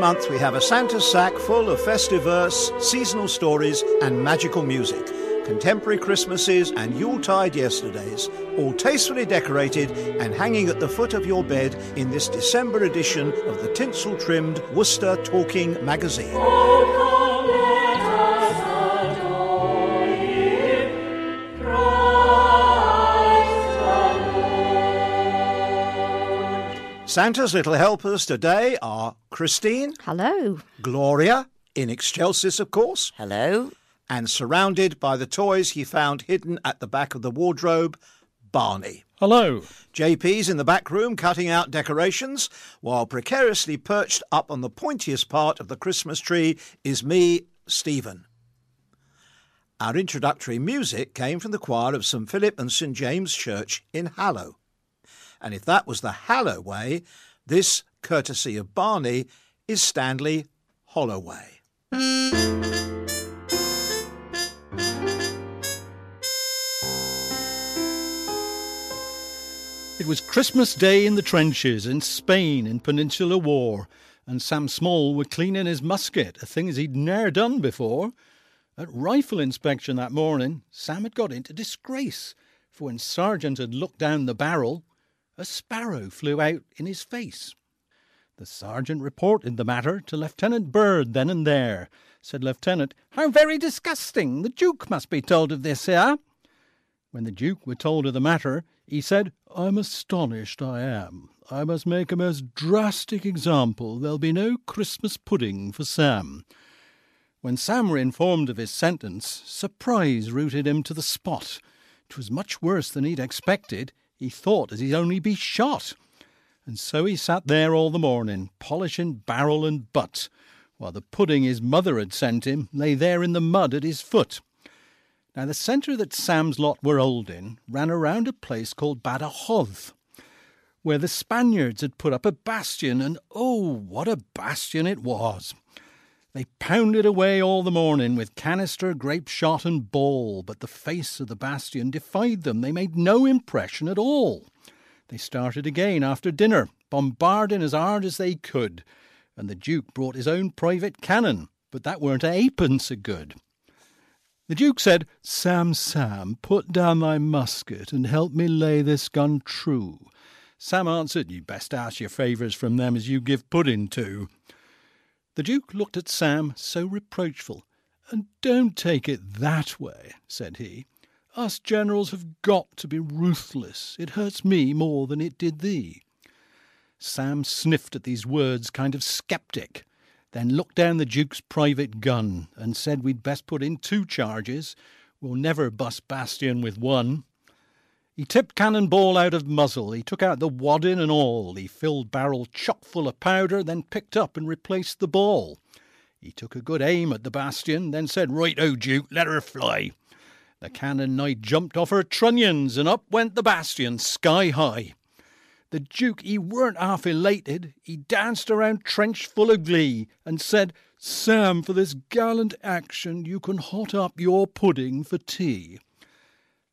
Month we have a Santa sack full of festive verse, seasonal stories, and magical music. Contemporary Christmases and Yuletide yesterdays, all tastefully decorated and hanging at the foot of your bed in this December edition of the tinsel trimmed Worcester Talking Magazine. Santa's little helpers today are Christine, Hello. Gloria, in Excelsis, of course, Hello? and surrounded by the toys he found hidden at the back of the wardrobe, Barney. Hello. JP's in the back room cutting out decorations, while precariously perched up on the pointiest part of the Christmas tree is me, Stephen. Our introductory music came from the choir of St Philip and St James Church in Hallow. And if that was the Hallow way, this, courtesy of Barney, is Stanley Holloway. It was Christmas Day in the trenches in Spain in Peninsular War, and Sam Small were cleaning his musket, a thing as he'd ne'er done before. At rifle inspection that morning, Sam had got into disgrace, for when Sergeant had looked down the barrel, a sparrow flew out in his face. The sergeant reported the matter to Lieutenant Bird then and there. Said Lieutenant, How very disgusting! The Duke must be told of this here. When the Duke were told of the matter, he said, I'm astonished, I am. I must make a most drastic example. There'll be no Christmas pudding for Sam. When Sam were informed of his sentence, surprise rooted him to the spot. 'Twas much worse than he'd expected. He thought as he'd only be shot. And so he sat there all the morning, polishing barrel and butt, while the pudding his mother had sent him lay there in the mud at his foot. Now, the centre that Sam's lot were old in ran around a place called Badajoz, where the Spaniards had put up a bastion, and oh, what a bastion it was! They pounded away all the morning with canister, grape shot, and ball, but the face of the bastion defied them. They made no impression at all. They started again after dinner, bombarding as hard as they could, and the Duke brought his own private cannon, but that weren't a ha'pence a good. The Duke said, Sam, Sam, put down thy musket and help me lay this gun true. Sam answered, You best ask your favours from them as you give pudding to. The Duke looked at Sam so reproachful. And don't take it that way, said he. Us generals have got to be ruthless. It hurts me more than it did thee. Sam sniffed at these words, kind of sceptic, then looked down the Duke's private gun and said we'd best put in two charges. We'll never bust Bastion with one. He tipped cannonball out of muzzle. He took out the wadding and all. He filled barrel chock full of powder, then picked up and replaced the ball. He took a good aim at the bastion, then said, Right, O Duke, let her fly. The cannon knight jumped off her trunnions, and up went the bastion sky high. The Duke, he weren't half elated. He danced around trench full of glee, and said, Sam, for this gallant action you can hot up your pudding for tea.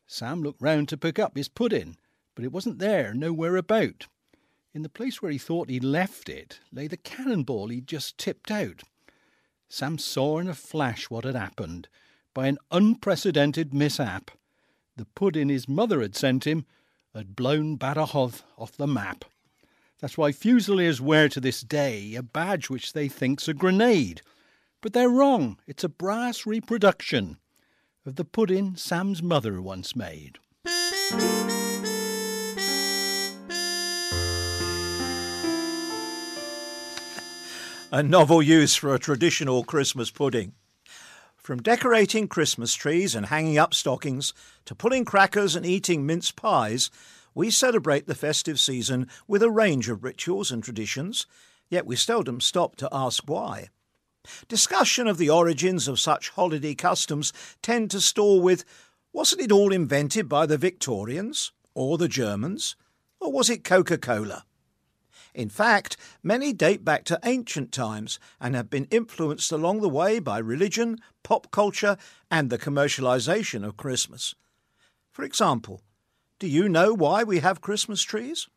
Sam looked round to pick up his pudding, but it wasn't there, nowhere about. In the place where he thought he'd left it lay the cannonball he'd just tipped out. Sam saw in a flash what had happened. By an unprecedented mishap, the pudding his mother had sent him had blown Badajoz off the map. That's why Fusiliers wear to this day a badge which they think's a grenade. But they're wrong. It's a brass reproduction of the pudding Sam's mother once made. A novel use for a traditional Christmas pudding. From decorating Christmas trees and hanging up stockings to pulling crackers and eating mince pies, we celebrate the festive season with a range of rituals and traditions, yet we seldom stop to ask why. Discussion of the origins of such holiday customs tend to stall with wasn't it all invented by the Victorians or the Germans, or was it Coca Cola? In fact, many date back to ancient times and have been influenced along the way by religion, pop culture, and the commercialization of Christmas. For example, do you know why we have Christmas trees?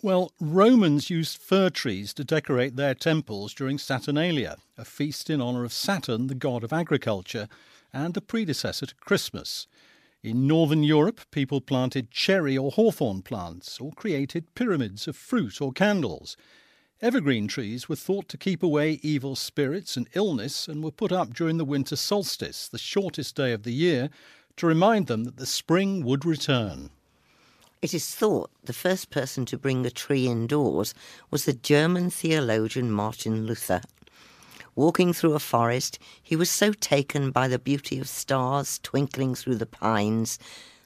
Well, Romans used fir trees to decorate their temples during Saturnalia, a feast in honour of Saturn, the god of agriculture, and a predecessor to Christmas. In northern Europe, people planted cherry or hawthorn plants or created pyramids of fruit or candles. Evergreen trees were thought to keep away evil spirits and illness and were put up during the winter solstice, the shortest day of the year, to remind them that the spring would return. It is thought the first person to bring a tree indoors was the German theologian Martin Luther. Walking through a forest, he was so taken by the beauty of stars twinkling through the pines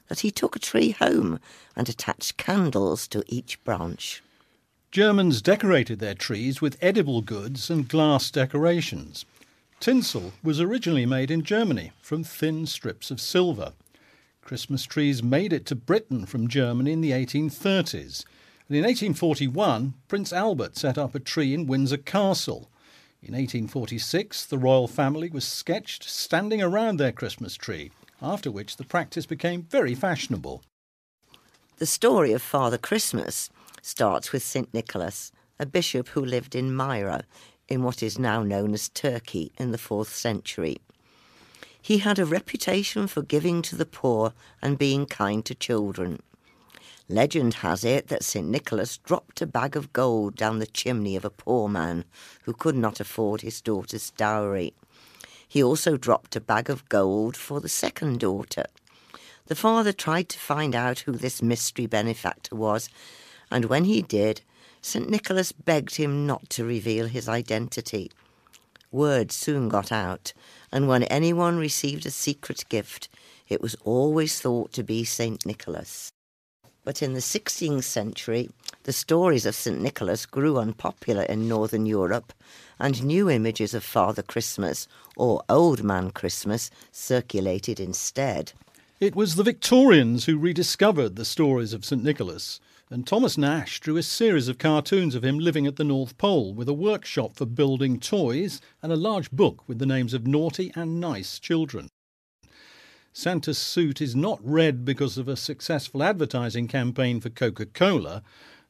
that he took a tree home and attached candles to each branch. Germans decorated their trees with edible goods and glass decorations. Tinsel was originally made in Germany from thin strips of silver. Christmas trees made it to Britain from Germany in the 1830s. And in 1841, Prince Albert set up a tree in Windsor Castle. In 1846, the royal family was sketched standing around their Christmas tree, after which the practice became very fashionable. The story of Father Christmas starts with St. Nicholas, a bishop who lived in Myra, in what is now known as Turkey, in the 4th century. He had a reputation for giving to the poor and being kind to children. Legend has it that St. Nicholas dropped a bag of gold down the chimney of a poor man who could not afford his daughter's dowry. He also dropped a bag of gold for the second daughter. The father tried to find out who this mystery benefactor was, and when he did, St. Nicholas begged him not to reveal his identity. Word soon got out, and when anyone received a secret gift, it was always thought to be St. Nicholas. But in the 16th century, the stories of St. Nicholas grew unpopular in Northern Europe, and new images of Father Christmas or Old Man Christmas circulated instead. It was the Victorians who rediscovered the stories of St. Nicholas, and Thomas Nast drew a series of cartoons of him living at the North Pole with a workshop for building toys and a large book with the names of naughty and nice children. Santa's suit is not red because of a successful advertising campaign for Coca Cola.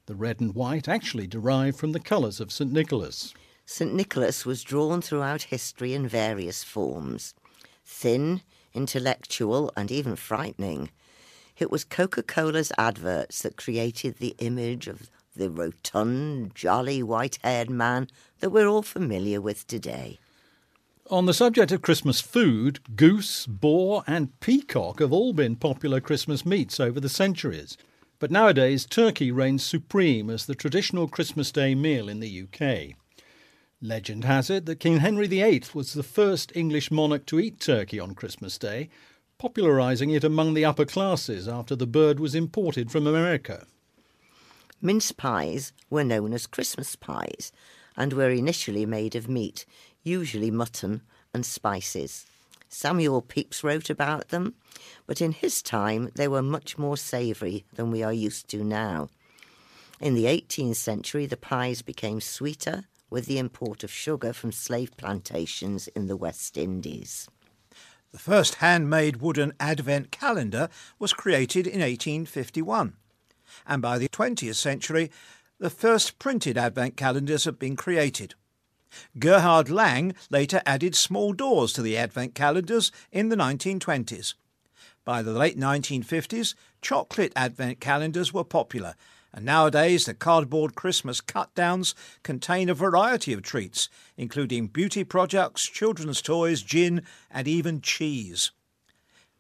The red and white actually derive from the colours of St. Nicholas. St. Nicholas was drawn throughout history in various forms thin, intellectual, and even frightening. It was Coca Cola's adverts that created the image of the rotund, jolly, white haired man that we're all familiar with today. On the subject of Christmas food, goose, boar, and peacock have all been popular Christmas meats over the centuries. But nowadays, turkey reigns supreme as the traditional Christmas Day meal in the UK. Legend has it that King Henry VIII was the first English monarch to eat turkey on Christmas Day, popularising it among the upper classes after the bird was imported from America. Mince pies were known as Christmas pies and were initially made of meat, usually mutton, and spices. Samuel Pepys wrote about them, but in his time they were much more savoury than we are used to now. In the 18th century, the pies became sweeter with the import of sugar from slave plantations in the West Indies. The first handmade wooden advent calendar was created in 1851, and by the 20th century, the first printed advent calendars had been created. Gerhard Lang later added small doors to the advent calendars in the 1920s. By the late 1950s, chocolate advent calendars were popular, and nowadays the cardboard Christmas cut downs contain a variety of treats, including beauty products, children's toys, gin, and even cheese.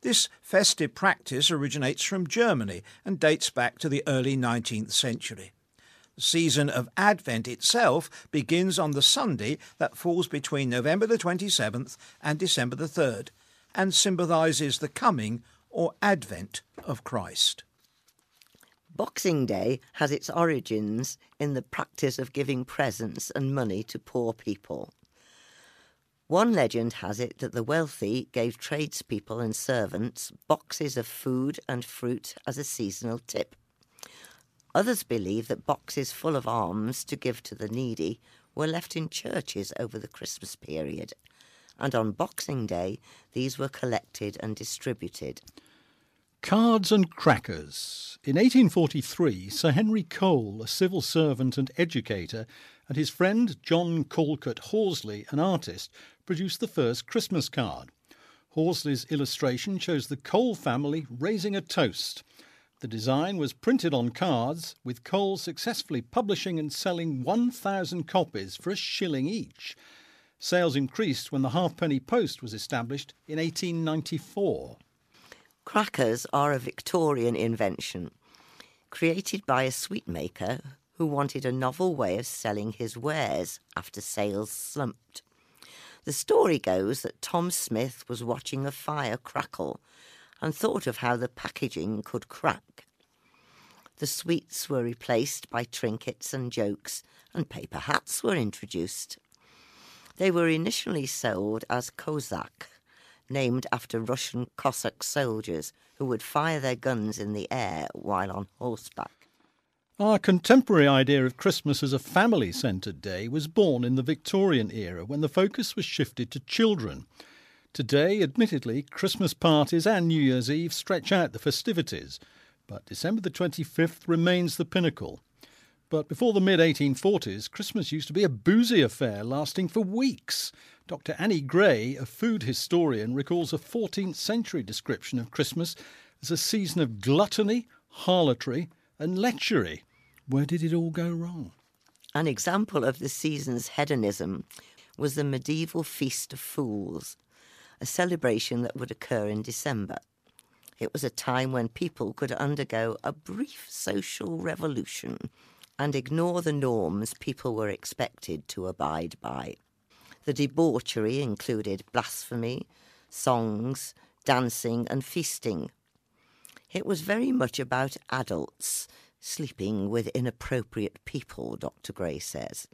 This festive practice originates from Germany and dates back to the early 19th century. Season of Advent itself begins on the Sunday that falls between November the 27th and December the 3rd and symbolises the coming or advent of Christ. Boxing Day has its origins in the practice of giving presents and money to poor people. One legend has it that the wealthy gave tradespeople and servants boxes of food and fruit as a seasonal tip. Others believe that boxes full of alms to give to the needy were left in churches over the Christmas period, and on Boxing Day these were collected and distributed. Cards and crackers. In 1843, Sir Henry Cole, a civil servant and educator, and his friend John Callcott Horsley, an artist, produced the first Christmas card. Horsley's illustration shows the Cole family raising a toast. The design was printed on cards, with Cole successfully publishing and selling 1,000 copies for a shilling each. Sales increased when the halfpenny post was established in 1894. Crackers are a Victorian invention, created by a sweetmaker who wanted a novel way of selling his wares after sales slumped. The story goes that Tom Smith was watching a fire crackle and thought of how the packaging could crack. The sweets were replaced by trinkets and jokes, and paper hats were introduced. They were initially sold as Cosaques, named after Russian Cossack soldiers who would fire their guns in the air while on horseback. Our contemporary idea of Christmas as a family centred day was born in the Victorian era when the focus was shifted to children. Today, admittedly, Christmas parties and New Year's Eve stretch out the festivities, but December the 25th remains the pinnacle. But before the mid 1840s, Christmas used to be a boozy affair lasting for weeks. Dr. Annie Gray, a food historian, recalls a 14th century description of Christmas as a season of gluttony, harlotry, and lechery. Where did it all go wrong? An example of the season's hedonism was the medieval Feast of Fools, a celebration that would occur in December. It was a time when people could undergo a brief social revolution and ignore the norms people were expected to abide by. The debauchery included blasphemy, songs, dancing, and feasting. It was very much about adults sleeping with inappropriate people, Dr. Gray says.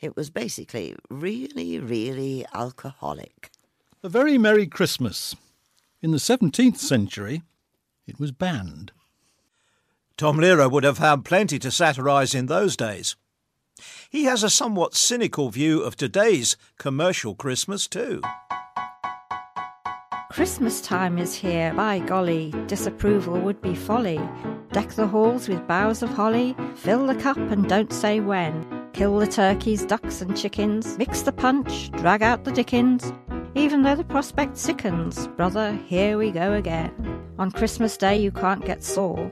It was basically really, really alcoholic. A very Merry Christmas. In the 17th century, it was banned. Tom Lehrer would have had plenty to satirise in those days. He has a somewhat cynical view of today's commercial Christmas, too. Christmas time is here, by golly, disapproval would be folly. Deck the halls with boughs of holly, fill the cup and don't say when. Kill the turkeys, ducks, and chickens, mix the punch, drag out the dickens. Even though the prospect sickens, brother, here we go again. On Christmas Day you can't get sore.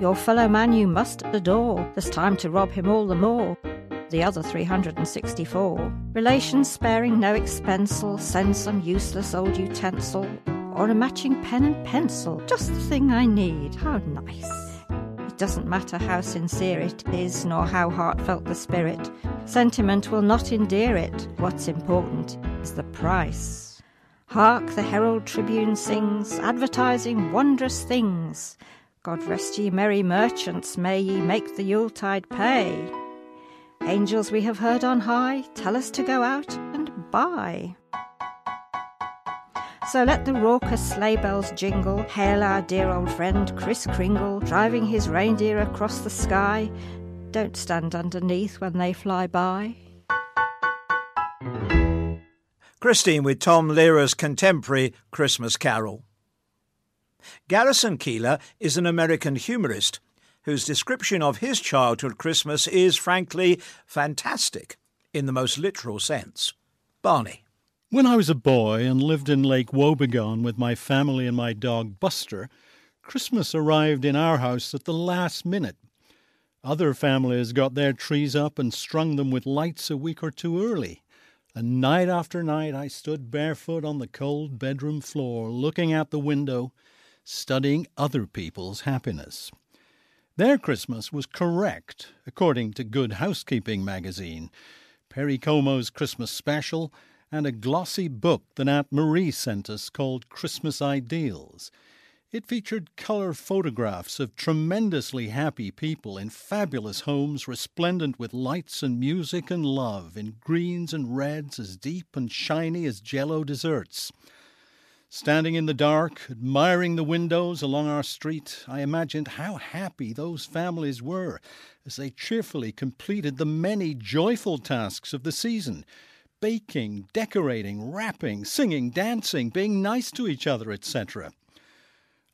Your fellow man you must adore. There's time to rob him all the more the other 364. Relations sparing no expensel, send some useless old utensil, or a matching pen and pencil. Just the thing I need. How nice. Doesn't matter how sincere it is, nor how heartfelt the spirit. Sentiment will not endear it. What's important is the price. Hark, the Herald Tribune sings, advertising wondrous things. God rest ye merry merchants, may ye make the Yuletide pay. Angels we have heard on high tell us to go out and buy. So let the raucous sleigh bells jingle, hail our dear old friend Kris Kringle, driving his reindeer across the sky. Don't stand underneath when they fly by. Christine with Tom Lehrer's contemporary Christmas Carol. Garrison Keillor is an American humorist whose description of his childhood Christmas is, frankly, fantastic in the most literal sense. Barney. When I was a boy and lived in Lake Wobegon with my family and my dog Buster, Christmas arrived in our house at the last minute. Other families got their trees up and strung them with lights a week or two early. And night after night I stood barefoot on the cold bedroom floor, looking out the window, studying other people's happiness. Their Christmas was correct, according to Good Housekeeping magazine, Perry Como's Christmas special, and a glossy book that Aunt Marie sent us called Christmas Ideals. It featured colour photographs of tremendously happy people in fabulous homes resplendent with lights and music and love, in greens and reds as deep and shiny as jello desserts. Standing in the dark, admiring the windows along our street, I imagined how happy those families were as they cheerfully completed the many joyful tasks of the season baking, decorating, wrapping, singing, dancing, being nice to each other, etc.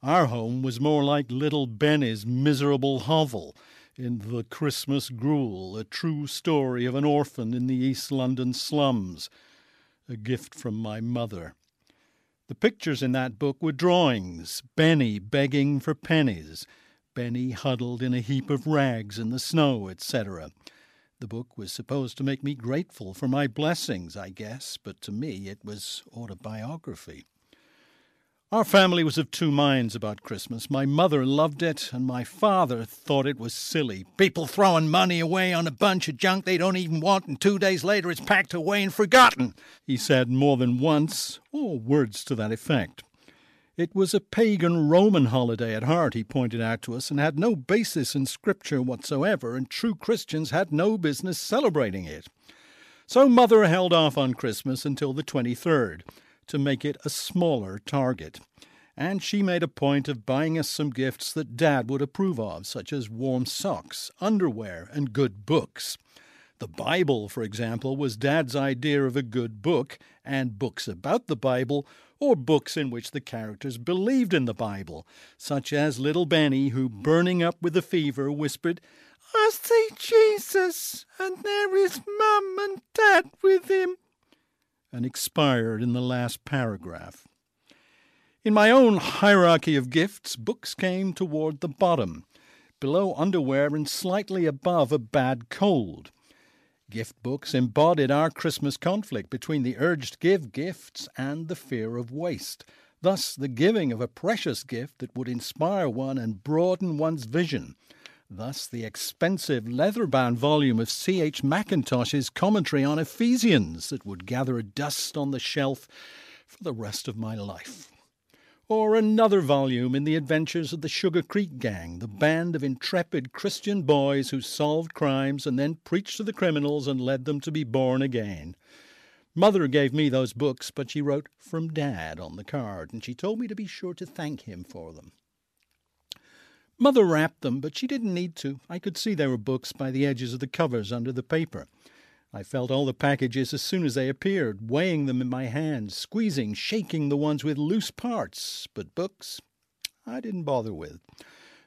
Our home was more like little Benny's miserable hovel in The Christmas Gruel, a true story of an orphan in the East London slums, a gift from my mother. The pictures in that book were drawings Benny begging for pennies, Benny huddled in a heap of rags in the snow, etc. The book was supposed to make me grateful for my blessings, I guess, but to me it was autobiography. Our family was of two minds about Christmas. My mother loved it, and my father thought it was silly. People throwing money away on a bunch of junk they don't even want, and two days later it's packed away and forgotten, he said more than once, or words to that effect. It was a pagan Roman holiday at heart, he pointed out to us, and had no basis in Scripture whatsoever, and true Christians had no business celebrating it. So mother held off on Christmas until the 23rd to make it a smaller target. And she made a point of buying us some gifts that Dad would approve of, such as warm socks, underwear, and good books. The Bible, for example, was Dad's idea of a good book, and books about the Bible, or books in which the characters believed in the Bible, such as little Benny, who, burning up with the fever, whispered, I see Jesus, and there is Mum and Dad with him and expired in the last paragraph. In my own hierarchy of gifts, books came toward the bottom, below underwear and slightly above a bad cold. Gift books embodied our Christmas conflict between the urge to give gifts and the fear of waste. Thus, the giving of a precious gift that would inspire one and broaden one's vision Thus, the expensive leather bound volume of C.H. Mackintosh's commentary on Ephesians that would gather a dust on the shelf for the rest of my life. Or another volume in the adventures of the Sugar Creek Gang, the band of intrepid Christian boys who solved crimes and then preached to the criminals and led them to be born again. Mother gave me those books, but she wrote from Dad on the card, and she told me to be sure to thank him for them. Mother wrapped them, but she didn't need to. I could see they were books by the edges of the covers under the paper. I felt all the packages as soon as they appeared, weighing them in my hands, squeezing, shaking the ones with loose parts. But books, I didn't bother with.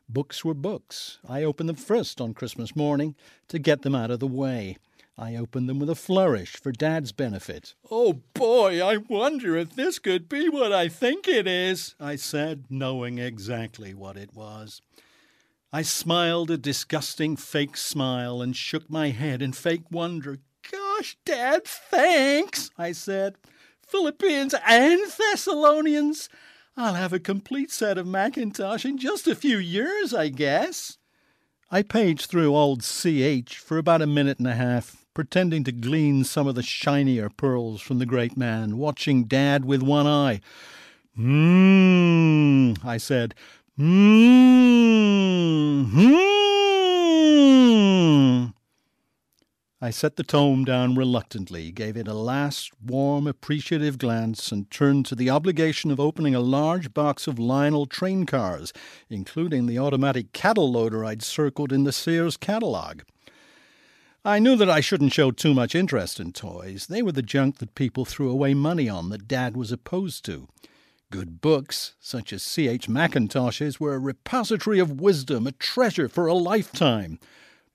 Books were books. I opened them first on Christmas morning to get them out of the way. I opened them with a flourish for Dad's benefit. Oh boy, I wonder if this could be what I think it is, I said, knowing exactly what it was. I smiled a disgusting fake smile and shook my head in fake wonder. Gosh, Dad, thanks, I said. Philippians and Thessalonians. I'll have a complete set of Mackintosh in just a few years, I guess. I paged through old CH for about a minute and a half, pretending to glean some of the shinier pearls from the great man, watching Dad with one eye. Mmm, I said, Mmm, Hmm. I set the tome down reluctantly, gave it a last warm, appreciative glance, and turned to the obligation of opening a large box of Lionel train cars, including the automatic cattle loader I'd circled in the Sears catalogue. I knew that I shouldn't show too much interest in toys. They were the junk that people threw away money on that Dad was opposed to. Good books, such as C.H. Mackintosh's, were a repository of wisdom, a treasure for a lifetime.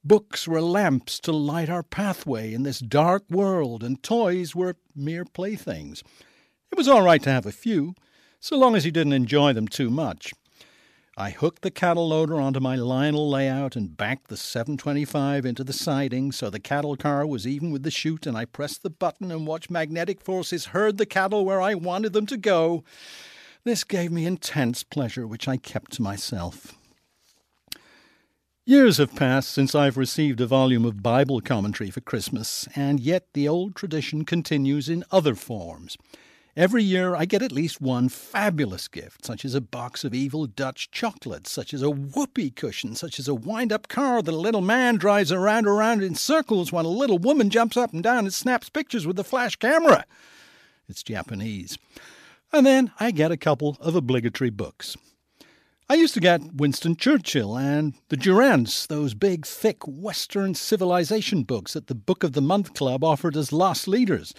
Books were lamps to light our pathway in this dark world, and toys were mere playthings. It was all right to have a few, so long as you didn't enjoy them too much. I hooked the cattle loader onto my Lionel layout and backed the 725 into the siding so the cattle car was even with the chute, and I pressed the button and watched magnetic forces herd the cattle where I wanted them to go. This gave me intense pleasure, which I kept to myself. Years have passed since I've received a volume of Bible commentary for Christmas, and yet the old tradition continues in other forms. Every year I get at least one fabulous gift, such as a box of evil Dutch chocolates, such as a whoopee cushion, such as a wind up car that a little man drives around and around in circles while a little woman jumps up and down and snaps pictures with a flash camera. It's Japanese. And then I get a couple of obligatory books. I used to get Winston Churchill and the Durants, those big, thick Western civilization books that the Book of the Month Club offered as lost leaders.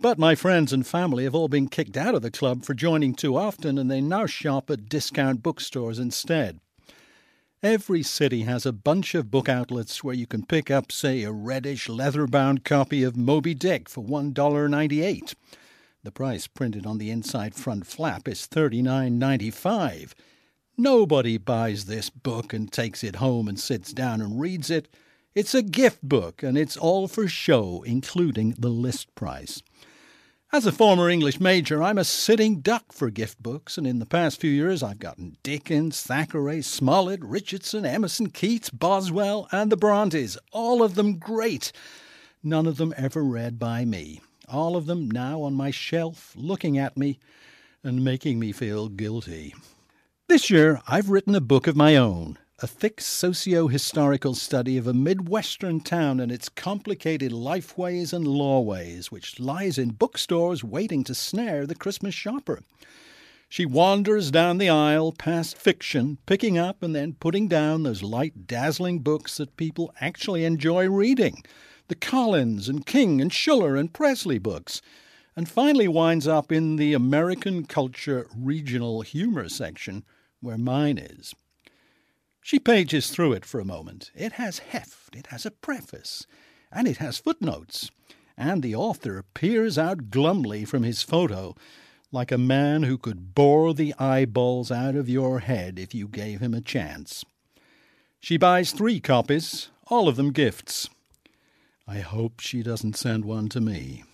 But my friends and family have all been kicked out of the club for joining too often, and they now shop at discount bookstores instead. Every city has a bunch of book outlets where you can pick up, say, a reddish leather bound copy of Moby Dick for $1.98. The price printed on the inside front flap is $39.95. Nobody buys this book and takes it home and sits down and reads it. It's a gift book and it's all for show, including the list price. As a former English major, I'm a sitting duck for gift books, and in the past few years I've gotten Dickens, Thackeray, Smollett, Richardson, Emerson, Keats, Boswell, and the Brontes. All of them great. None of them ever read by me. All of them now on my shelf, looking at me and making me feel guilty. This year I've written a book of my own a thick socio historical study of a Midwestern town and its complicated lifeways and lawways, which lies in bookstores waiting to snare the Christmas shopper. She wanders down the aisle past fiction, picking up and then putting down those light, dazzling books that people actually enjoy reading the Collins and King and Schuller and Presley books, and finally winds up in the American Culture Regional Humor section, where mine is. She pages through it for a moment. It has heft, it has a preface, and it has footnotes. And the author peers out glumly from his photo, like a man who could bore the eyeballs out of your head if you gave him a chance. She buys three copies, all of them gifts. I hope she doesn't send one to me.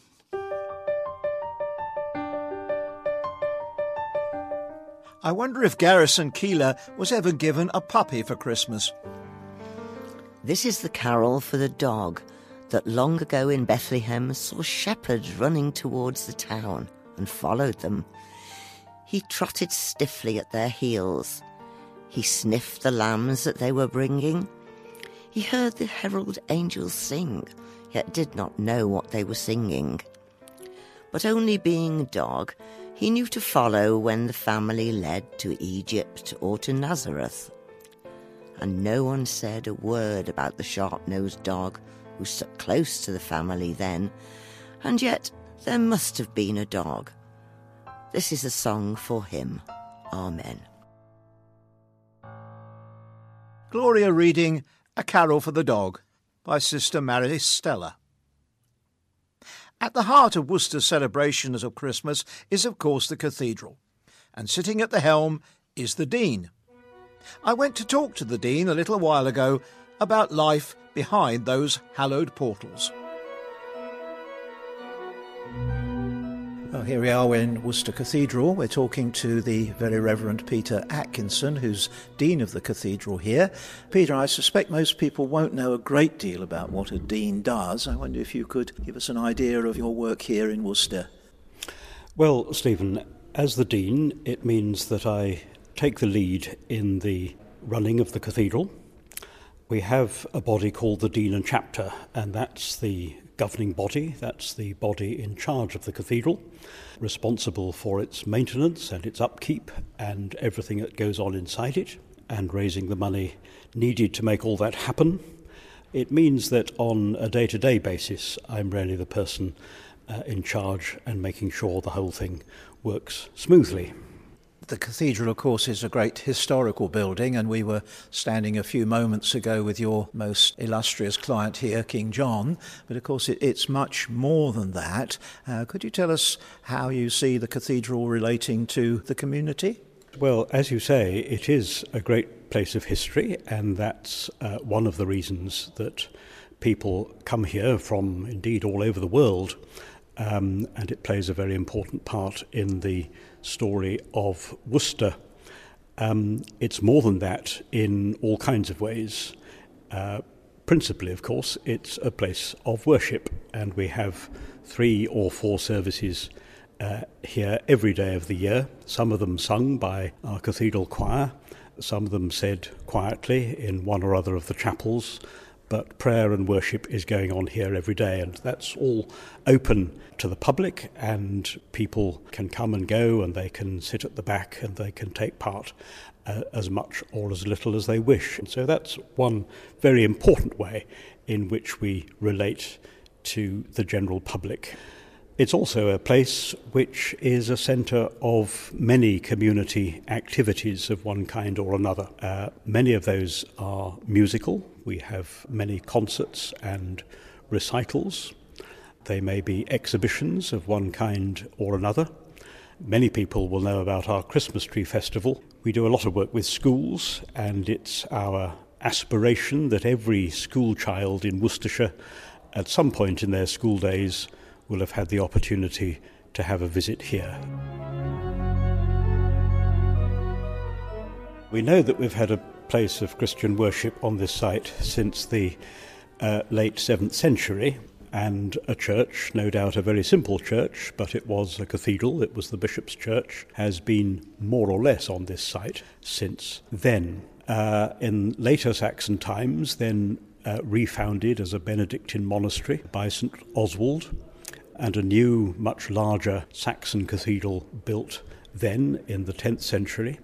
I wonder if Garrison Keillor was ever given a puppy for Christmas. This is the carol for the dog that long ago in Bethlehem saw shepherds running towards the town and followed them. He trotted stiffly at their heels. He sniffed the lambs that they were bringing. He heard the herald angels sing, yet did not know what they were singing. But only being a dog, he knew to follow when the family led to Egypt or to Nazareth. And no one said a word about the sharp nosed dog who stuck close to the family then, and yet there must have been a dog. This is a song for him. Amen. Gloria reading A Carol for the Dog by Sister Mary Stella. At the heart of Worcester's celebrations of Christmas is, of course, the cathedral, and sitting at the helm is the Dean. I went to talk to the Dean a little while ago about life behind those hallowed portals. Well, here we are in Worcester Cathedral. We're talking to the Very Reverend Peter Atkinson, who's Dean of the Cathedral here. Peter, I suspect most people won't know a great deal about what a Dean does. I wonder if you could give us an idea of your work here in Worcester. Well, Stephen, as the Dean, it means that I take the lead in the running of the cathedral. We have a body called the Dean and Chapter, and that's the governing body, that's the body in charge of the cathedral, responsible for its maintenance and its upkeep and everything that goes on inside it, and raising the money needed to make all that happen. It means that on a day to day basis, I'm really the person uh, in charge and making sure the whole thing works smoothly. The cathedral, of course, is a great historical building, and we were standing a few moments ago with your most illustrious client here, King John. But of course, it, it's much more than that. Uh, could you tell us how you see the cathedral relating to the community? Well, as you say, it is a great place of history, and that's uh, one of the reasons that people come here from indeed all over the world. Um, and it plays a very important part in the story of Worcester. Um, it's more than that in all kinds of ways. Uh, principally, of course, it's a place of worship, and we have three or four services uh, here every day of the year, some of them sung by our cathedral choir, some of them said quietly in one or other of the chapels but prayer and worship is going on here every day, and that's all open to the public, and people can come and go, and they can sit at the back and they can take part uh, as much or as little as they wish. And so that's one very important way in which we relate to the general public. It's also a place which is a centre of many community activities of one kind or another. Uh, many of those are musical. We have many concerts and recitals. They may be exhibitions of one kind or another. Many people will know about our Christmas tree festival. We do a lot of work with schools, and it's our aspiration that every school child in Worcestershire, at some point in their school days, will have had the opportunity to have a visit here. We know that we've had a place of Christian worship on this site since the uh, late 7th century, and a church, no doubt a very simple church, but it was a cathedral, it was the Bishop's Church, has been more or less on this site since then. Uh, in later Saxon times, then uh, refounded as a Benedictine monastery by St Oswald, and a new, much larger Saxon cathedral built then in the 10th century.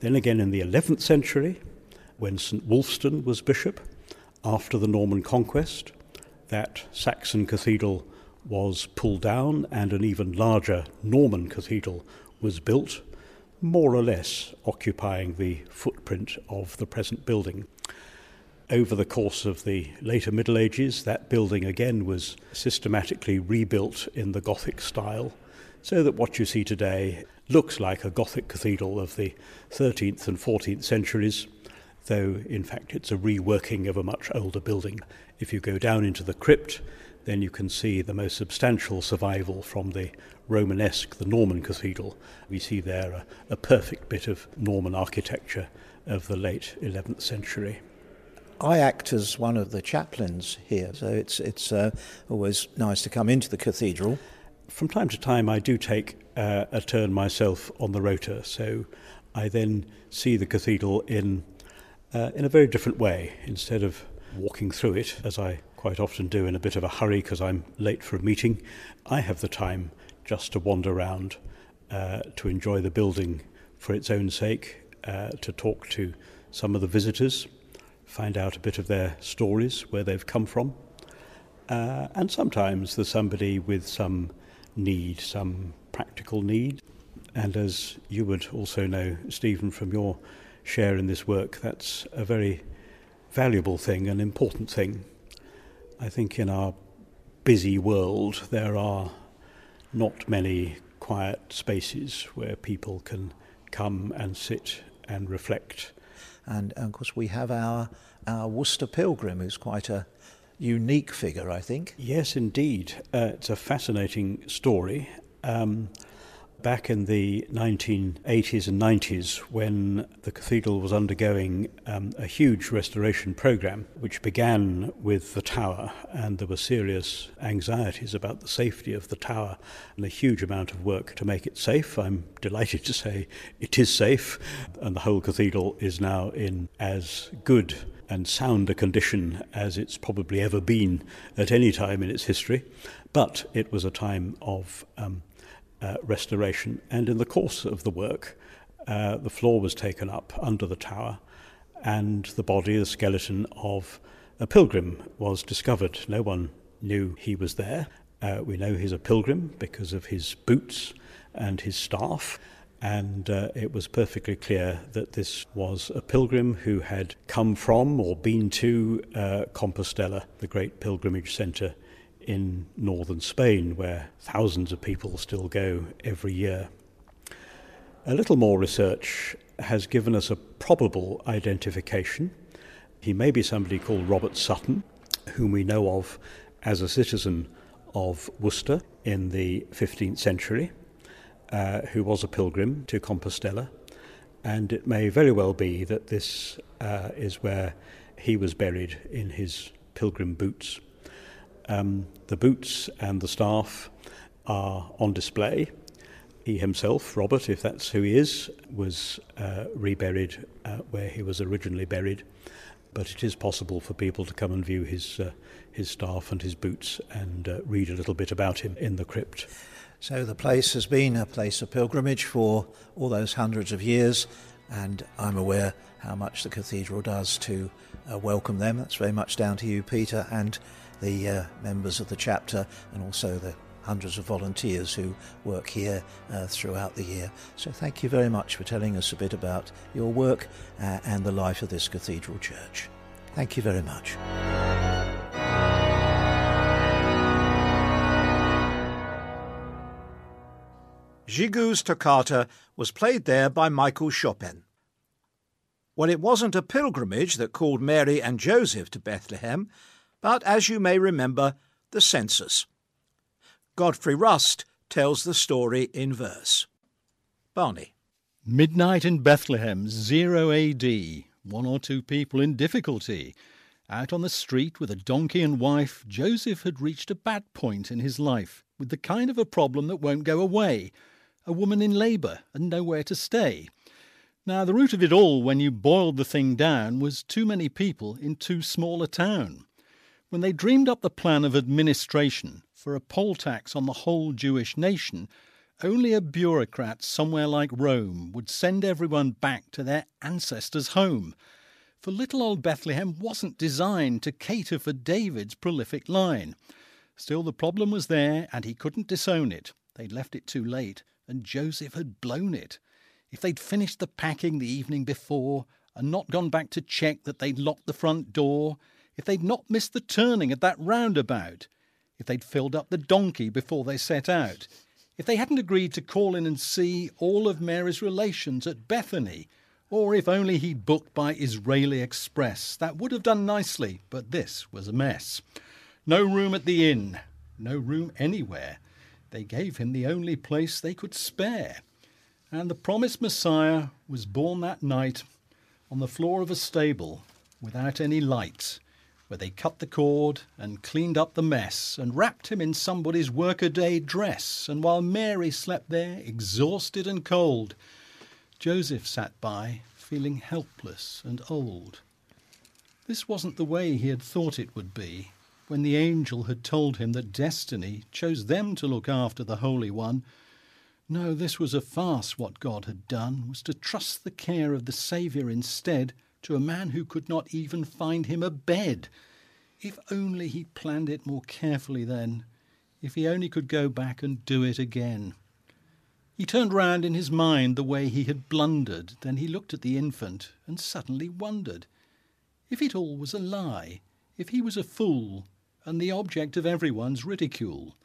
Then again in the 11th century, when St Wulfstan was bishop, after the Norman conquest, that Saxon cathedral was pulled down and an even larger Norman cathedral was built, more or less occupying the footprint of the present building. Over the course of the later Middle Ages, that building again was systematically rebuilt in the Gothic style, so that what you see today looks like a Gothic cathedral of the 13th and 14th centuries, though in fact it's a reworking of a much older building. If you go down into the crypt, then you can see the most substantial survival from the Romanesque, the Norman cathedral. We see there a, a perfect bit of Norman architecture of the late 11th century. I act as one of the chaplains here, so it's it's uh, always nice to come into the cathedral. From time to time, I do take uh, a turn myself on the rota, so I then see the cathedral in uh, in a very different way. Instead of walking through it, as I quite often do in a bit of a hurry because I'm late for a meeting, I have the time just to wander around, uh, to enjoy the building for its own sake, uh, to talk to some of the visitors find out a bit of their stories, where they've come from. Uh, and sometimes there's somebody with some need, some practical need. And as you would also know, Stephen, from your share in this work, that's a very valuable thing, an important thing. I think in our busy world, there are not many quiet spaces where people can come and sit and reflect and, and of course, we have our, our Worcester Pilgrim, who's quite a unique figure, I think. Yes, indeed. Uh, it's a fascinating story. Um, back in the 1980s and 90s when the cathedral was undergoing um, a huge restoration program, which began with the tower, and there were serious anxieties about the safety of the tower and a huge amount of work to make it safe. I'm delighted to say it is safe, and the whole cathedral is now in as good and sound a condition as it's probably ever been at any time in its history. But it was a time of um, uh, restoration. And in the course of the work, uh, the floor was taken up under the tower, and the body, the skeleton of a pilgrim, was discovered. No one knew he was there. Uh, we know he's a pilgrim because of his boots and his staff. And uh, it was perfectly clear that this was a pilgrim who had come from or been to uh, Compostela, the great pilgrimage centre in northern Spain, where thousands of people still go every year. A little more research has given us a probable identification. He may be somebody called Robert Sutton, whom we know of as a citizen of Worcester in the 15th century, uh, who was a pilgrim to Compostela. And it may very well be that this uh, is where he was buried in his pilgrim boots. Um, the boots and the staff are on display. He himself, Robert, if that's who he is, was uh, reburied uh, where he was originally buried. But it is possible for people to come and view his, uh, his staff and his boots and uh, read a little bit about him in the crypt. So the place has been a place of pilgrimage for all those hundreds of years, and I'm aware how much the cathedral does to uh, welcome them. That's very much down to you, Peter, and the uh, members of the chapter and also the hundreds of volunteers who work here uh, throughout the year. So thank you very much for telling us a bit about your work uh, and the life of this cathedral church. Thank you very much. Gigout's Toccata was played there by Michael Chopin. Well, it wasn't a pilgrimage that called Mary and Joseph to Bethlehem, but as you may remember, the census. Godfrey Rust tells the story in verse. Barney. Midnight in Bethlehem, 0 AD. One or two people in difficulty. Out on the street with a donkey and wife, Joseph had reached a bad point in his life, with the kind of a problem that won't go away a woman in labour and nowhere to stay. Now, the root of it all, when you boiled the thing down, was too many people in too small a town. When they dreamed up the plan of administration for a poll tax on the whole Jewish nation, only a bureaucrat somewhere like Rome would send everyone back to their ancestors' home. For little old Bethlehem wasn't designed to cater for David's prolific line. Still, the problem was there, and he couldn't disown it. They'd left it too late, and Joseph had blown it. If they'd finished the packing the evening before, and not gone back to check that they'd locked the front door, if they'd not missed the turning at that roundabout, if they'd filled up the donkey before they set out, if they hadn't agreed to call in and see all of Mary's relations at Bethany, or if only he'd booked by Israeli Express, that would have done nicely, but this was a mess. No room at the inn, no room anywhere. They gave him the only place they could spare. And the promised Messiah was born that night on the floor of a stable without any light where they cut the cord and cleaned up the mess and wrapped him in somebody's workaday dress. And while Mary slept there, exhausted and cold, Joseph sat by, feeling helpless and old. This wasn't the way he had thought it would be when the angel had told him that destiny chose them to look after the Holy One. No, this was a farce what God had done, was to trust the care of the Saviour instead to a man who could not even find him a bed. If only he planned it more carefully then, if he only could go back and do it again. He turned round in his mind the way he had blundered, then he looked at the infant and suddenly wondered. If it all was a lie, if he was a fool and the object of everyone's ridicule,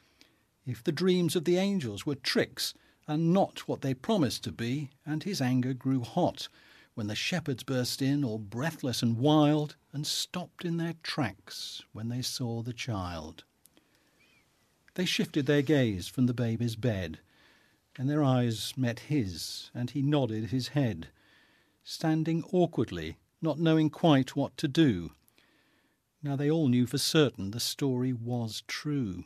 if the dreams of the angels were tricks and not what they promised to be, and his anger grew hot, when the shepherds burst in, all breathless and wild, and stopped in their tracks when they saw the child. They shifted their gaze from the baby's bed, and their eyes met his, and he nodded his head, standing awkwardly, not knowing quite what to do. Now they all knew for certain the story was true.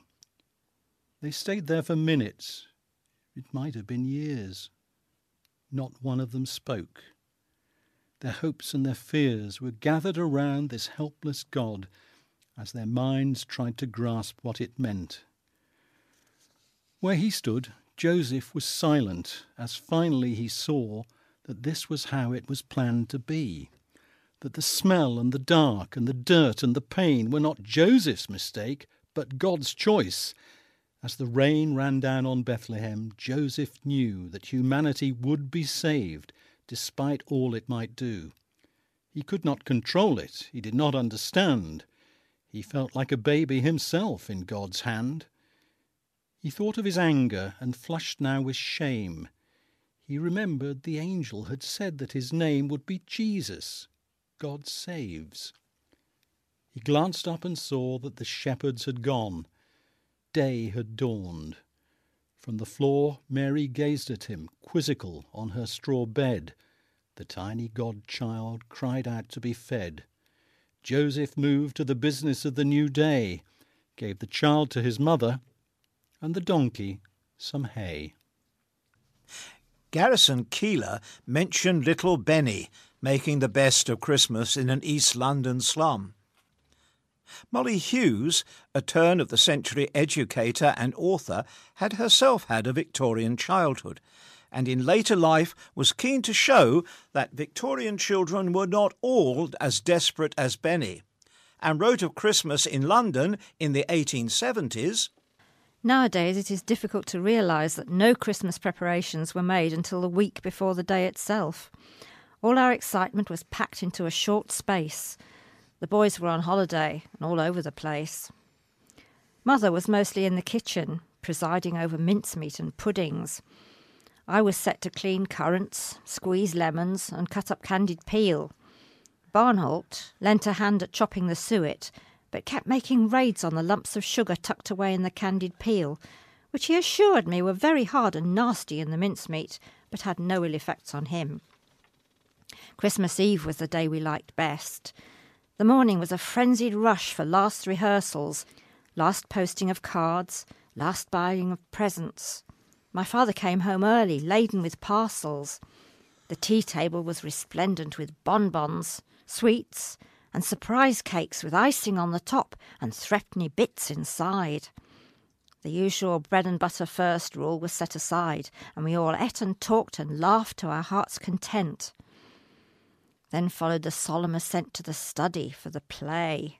They stayed there for minutes. It might have been years. Not one of them spoke. Their hopes and their fears were gathered around this helpless God as their minds tried to grasp what it meant. Where he stood, Joseph was silent as finally he saw that this was how it was planned to be. That the smell and the dark and the dirt and the pain were not Joseph's mistake, but God's choice. As the rain ran down on Bethlehem, Joseph knew that humanity would be saved despite all it might do. He could not control it, he did not understand. He felt like a baby himself in God's hand. He thought of his anger and flushed now with shame. He remembered the angel had said that his name would be Jesus, God saves. He glanced up and saw that the shepherds had gone. Day had dawned. From the floor, Mary gazed at him, quizzical, on her straw bed. The tiny godchild cried out to be fed. Joseph moved to the business of the new day, gave the child to his mother, and the donkey some hay. Garrison Keillor mentioned little Benny making the best of Christmas in an East London slum. Molly Hughes, a turn of the century educator and author, had herself had a Victorian childhood, and in later life was keen to show that Victorian children were not all as desperate as Benny, and wrote of Christmas in London in the 1870s. Nowadays, it is difficult to realise that no Christmas preparations were made until the week before the day itself. All our excitement was packed into a short space. The boys were on holiday and all over the place. Mother was mostly in the kitchen, presiding over mincemeat and puddings. I was set to clean currants, squeeze lemons, and cut up candied peel. Barnholt lent a hand at chopping the suet, but kept making raids on the lumps of sugar tucked away in the candied peel, which he assured me were very hard and nasty in the mincemeat, but had no ill effects on him. Christmas Eve was the day we liked best. The morning was a frenzied rush for last rehearsals, last posting of cards, last buying of presents. My father came home early, laden with parcels. The tea table was resplendent with bonbons, sweets, and surprise cakes with icing on the top and threepenny bits inside. The usual bread and butter first rule was set aside, and we all ate and talked and laughed to our heart's content. Then followed the solemn ascent to the study for the play.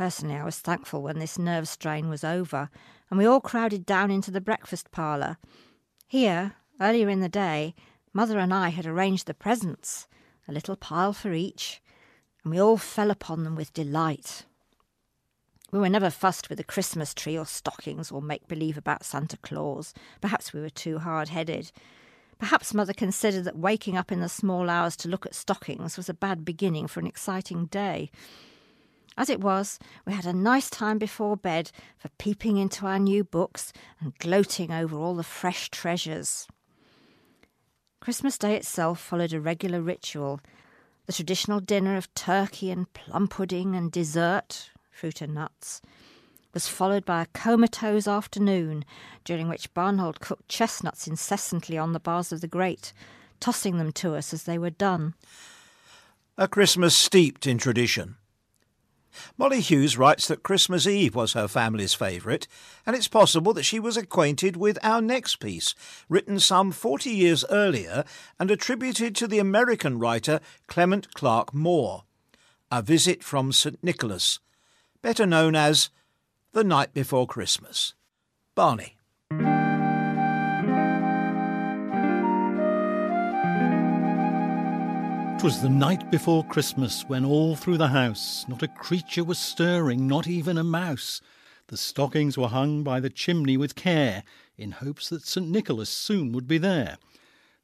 Personally, I was thankful when this nerve strain was over, and we all crowded down into the breakfast parlour. Here, earlier in the day, Mother and I had arranged the presents, a little pile for each, and we all fell upon them with delight. We were never fussed with a Christmas tree or stockings or make believe about Santa Claus. Perhaps we were too hard headed. Perhaps Mother considered that waking up in the small hours to look at stockings was a bad beginning for an exciting day. As it was, we had a nice time before bed for peeping into our new books and gloating over all the fresh treasures. Christmas Day itself followed a regular ritual. The traditional dinner of turkey and plum pudding and dessert, fruit and nuts, was followed by a comatose afternoon, during which Barnholt cooked chestnuts incessantly on the bars of the grate, tossing them to us as they were done. A Christmas steeped in tradition. Molly Hughes writes that Christmas Eve was her family's favourite, and it's possible that she was acquainted with our next piece, written some 40 years earlier and attributed to the American writer Clement Clarke Moore. A Visit from St. Nicholas, better known as The Night Before Christmas. Barney. 'Twas the night before Christmas, when all through the house not a creature was stirring, not even a mouse. The stockings were hung by the chimney with care, in hopes that St. Nicholas soon would be there.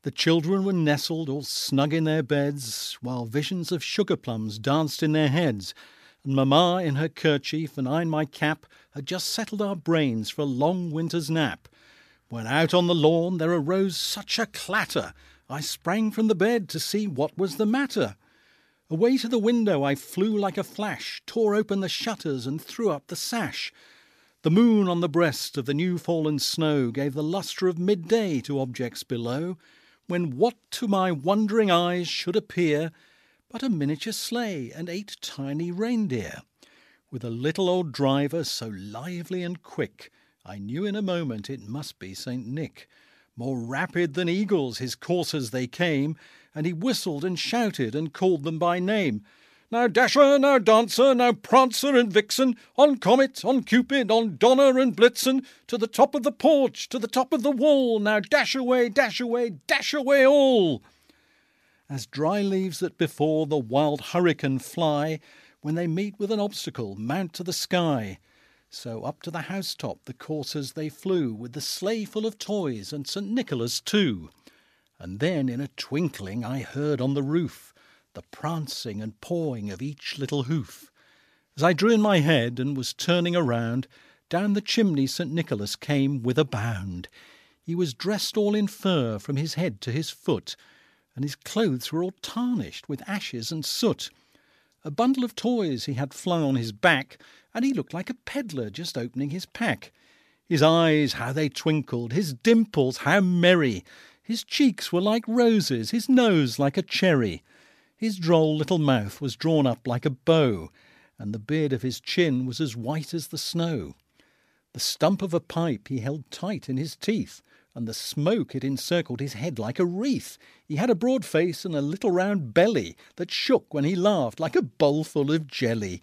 The children were nestled all snug in their beds, while visions of sugar plums danced in their heads, and Mamma in her kerchief and I in my cap had just settled our brains for a long winter's nap. When out on the lawn there arose such a clatter I sprang from the bed to see what was the matter. Away to the window I flew like a flash, tore open the shutters and threw up the sash. The moon on the breast of the new fallen snow gave the lustre of midday to objects below, when what to my wondering eyes should appear but a miniature sleigh and eight tiny reindeer. With a little old driver so lively and quick, I knew in a moment it must be St. Nick. More rapid than eagles his coursers they came, and he whistled and shouted and called them by name. Now Dasher, now Dancer, now Prancer and Vixen, on Comet, on Cupid, on Donner and Blitzen, to the top of the porch, to the top of the wall, now dash away, dash away, dash away all. As dry leaves that before the wild hurricane fly, when they meet with an obstacle, mount to the sky, so up to the housetop the coursers they flew, with the sleigh full of toys, and St. Nicholas too. And then in a twinkling I heard on the roof the prancing and pawing of each little hoof. As I drew in my head and was turning around, down the chimney St. Nicholas came with a bound. He was dressed all in fur from his head to his foot, and his clothes were all tarnished with ashes and soot. A bundle of toys he had flung on his back, and he looked like a pedlar just opening his pack. His eyes, how they twinkled, his dimples, how merry! His cheeks were like roses, his nose like a cherry. His droll little mouth was drawn up like a bow, and the beard of his chin was as white as the snow. The stump of a pipe he held tight in his teeth, and the smoke it encircled his head like a wreath. He had a broad face and a little round belly that shook when he laughed like a bowl full of jelly.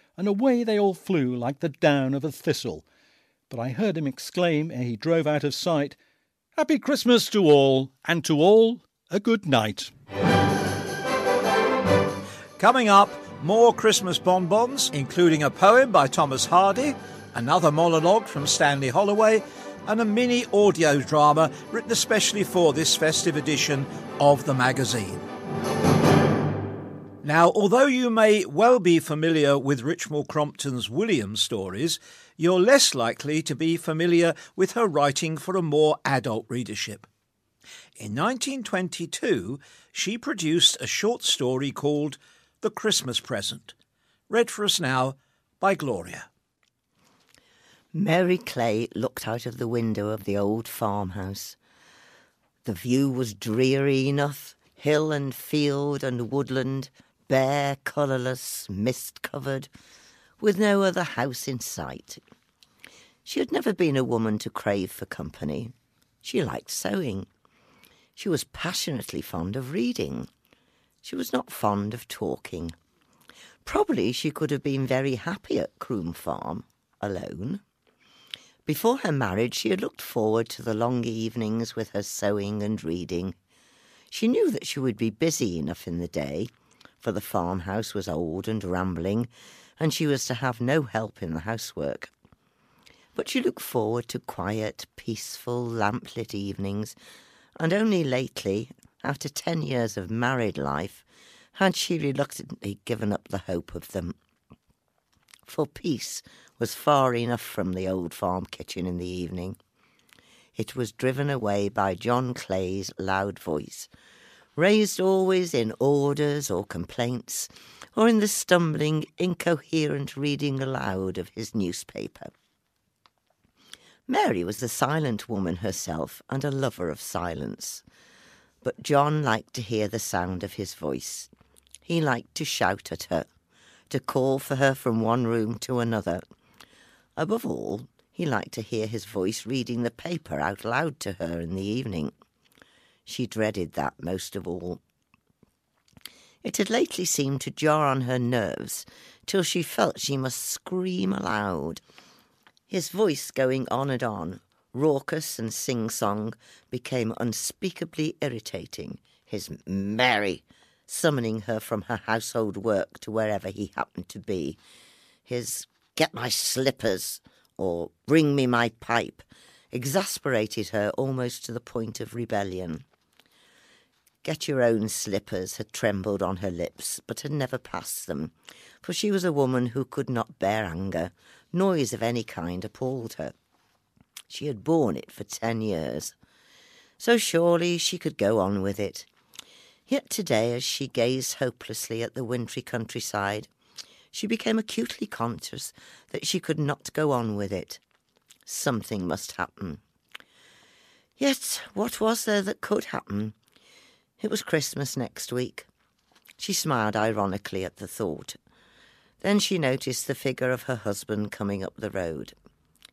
and away they all flew like the down of a thistle. But I heard him exclaim, ere he drove out of sight, Happy Christmas to all, and to all a good night. Coming up, more Christmas bonbons, including a poem by Thomas Hardy, another monologue from Stanley Holloway, and a mini audio drama written especially for this festive edition of the magazine. Now, although you may well be familiar with Richmal Crompton's William stories, you're less likely to be familiar with her writing for a more adult readership. In 1922, she produced a short story called The Christmas Present, read for us now by Gloria. Mary Clay looked out of the window of the old farmhouse. The view was dreary enough hill and field and woodland, bare, colourless, mist covered, with no other house in sight. She had never been a woman to crave for company. She liked sewing. She was passionately fond of reading. She was not fond of talking. Probably she could have been very happy at Croom Farm, alone. Before her marriage, she had looked forward to the long evenings with her sewing and reading. She knew that she would be busy enough in the day, for the farmhouse was old and rambling, and she was to have no help in the housework. But she looked forward to quiet, peaceful, lamplit evenings, and only lately, after ten years of married life, had she reluctantly given up the hope of them. For peace was far enough from the old farm kitchen in the evening. It was driven away by John Clay's loud voice, raised always in orders or complaints, or in the stumbling, incoherent reading aloud of his newspaper. Mary was a silent woman herself and a lover of silence. But John liked to hear the sound of his voice. He liked to shout at her, to call for her from one room to another, Above all, he liked to hear his voice reading the paper out loud to her in the evening. She dreaded that most of all. It had lately seemed to jar on her nerves till she felt she must scream aloud. His voice going on and on, raucous and sing song, became unspeakably irritating. His Mary, summoning her from her household work to wherever he happened to be. His Get my slippers, or Bring me my pipe, exasperated her almost to the point of rebellion. Get your own slippers had trembled on her lips, but had never passed them, for she was a woman who could not bear anger. Noise of any kind appalled her. She had borne it for ten years, so surely she could go on with it. Yet today, as she gazed hopelessly at the wintry countryside, she became acutely conscious that she could not go on with it. Something must happen. Yet, what was there that could happen? It was Christmas next week. She smiled ironically at the thought. Then she noticed the figure of her husband coming up the road.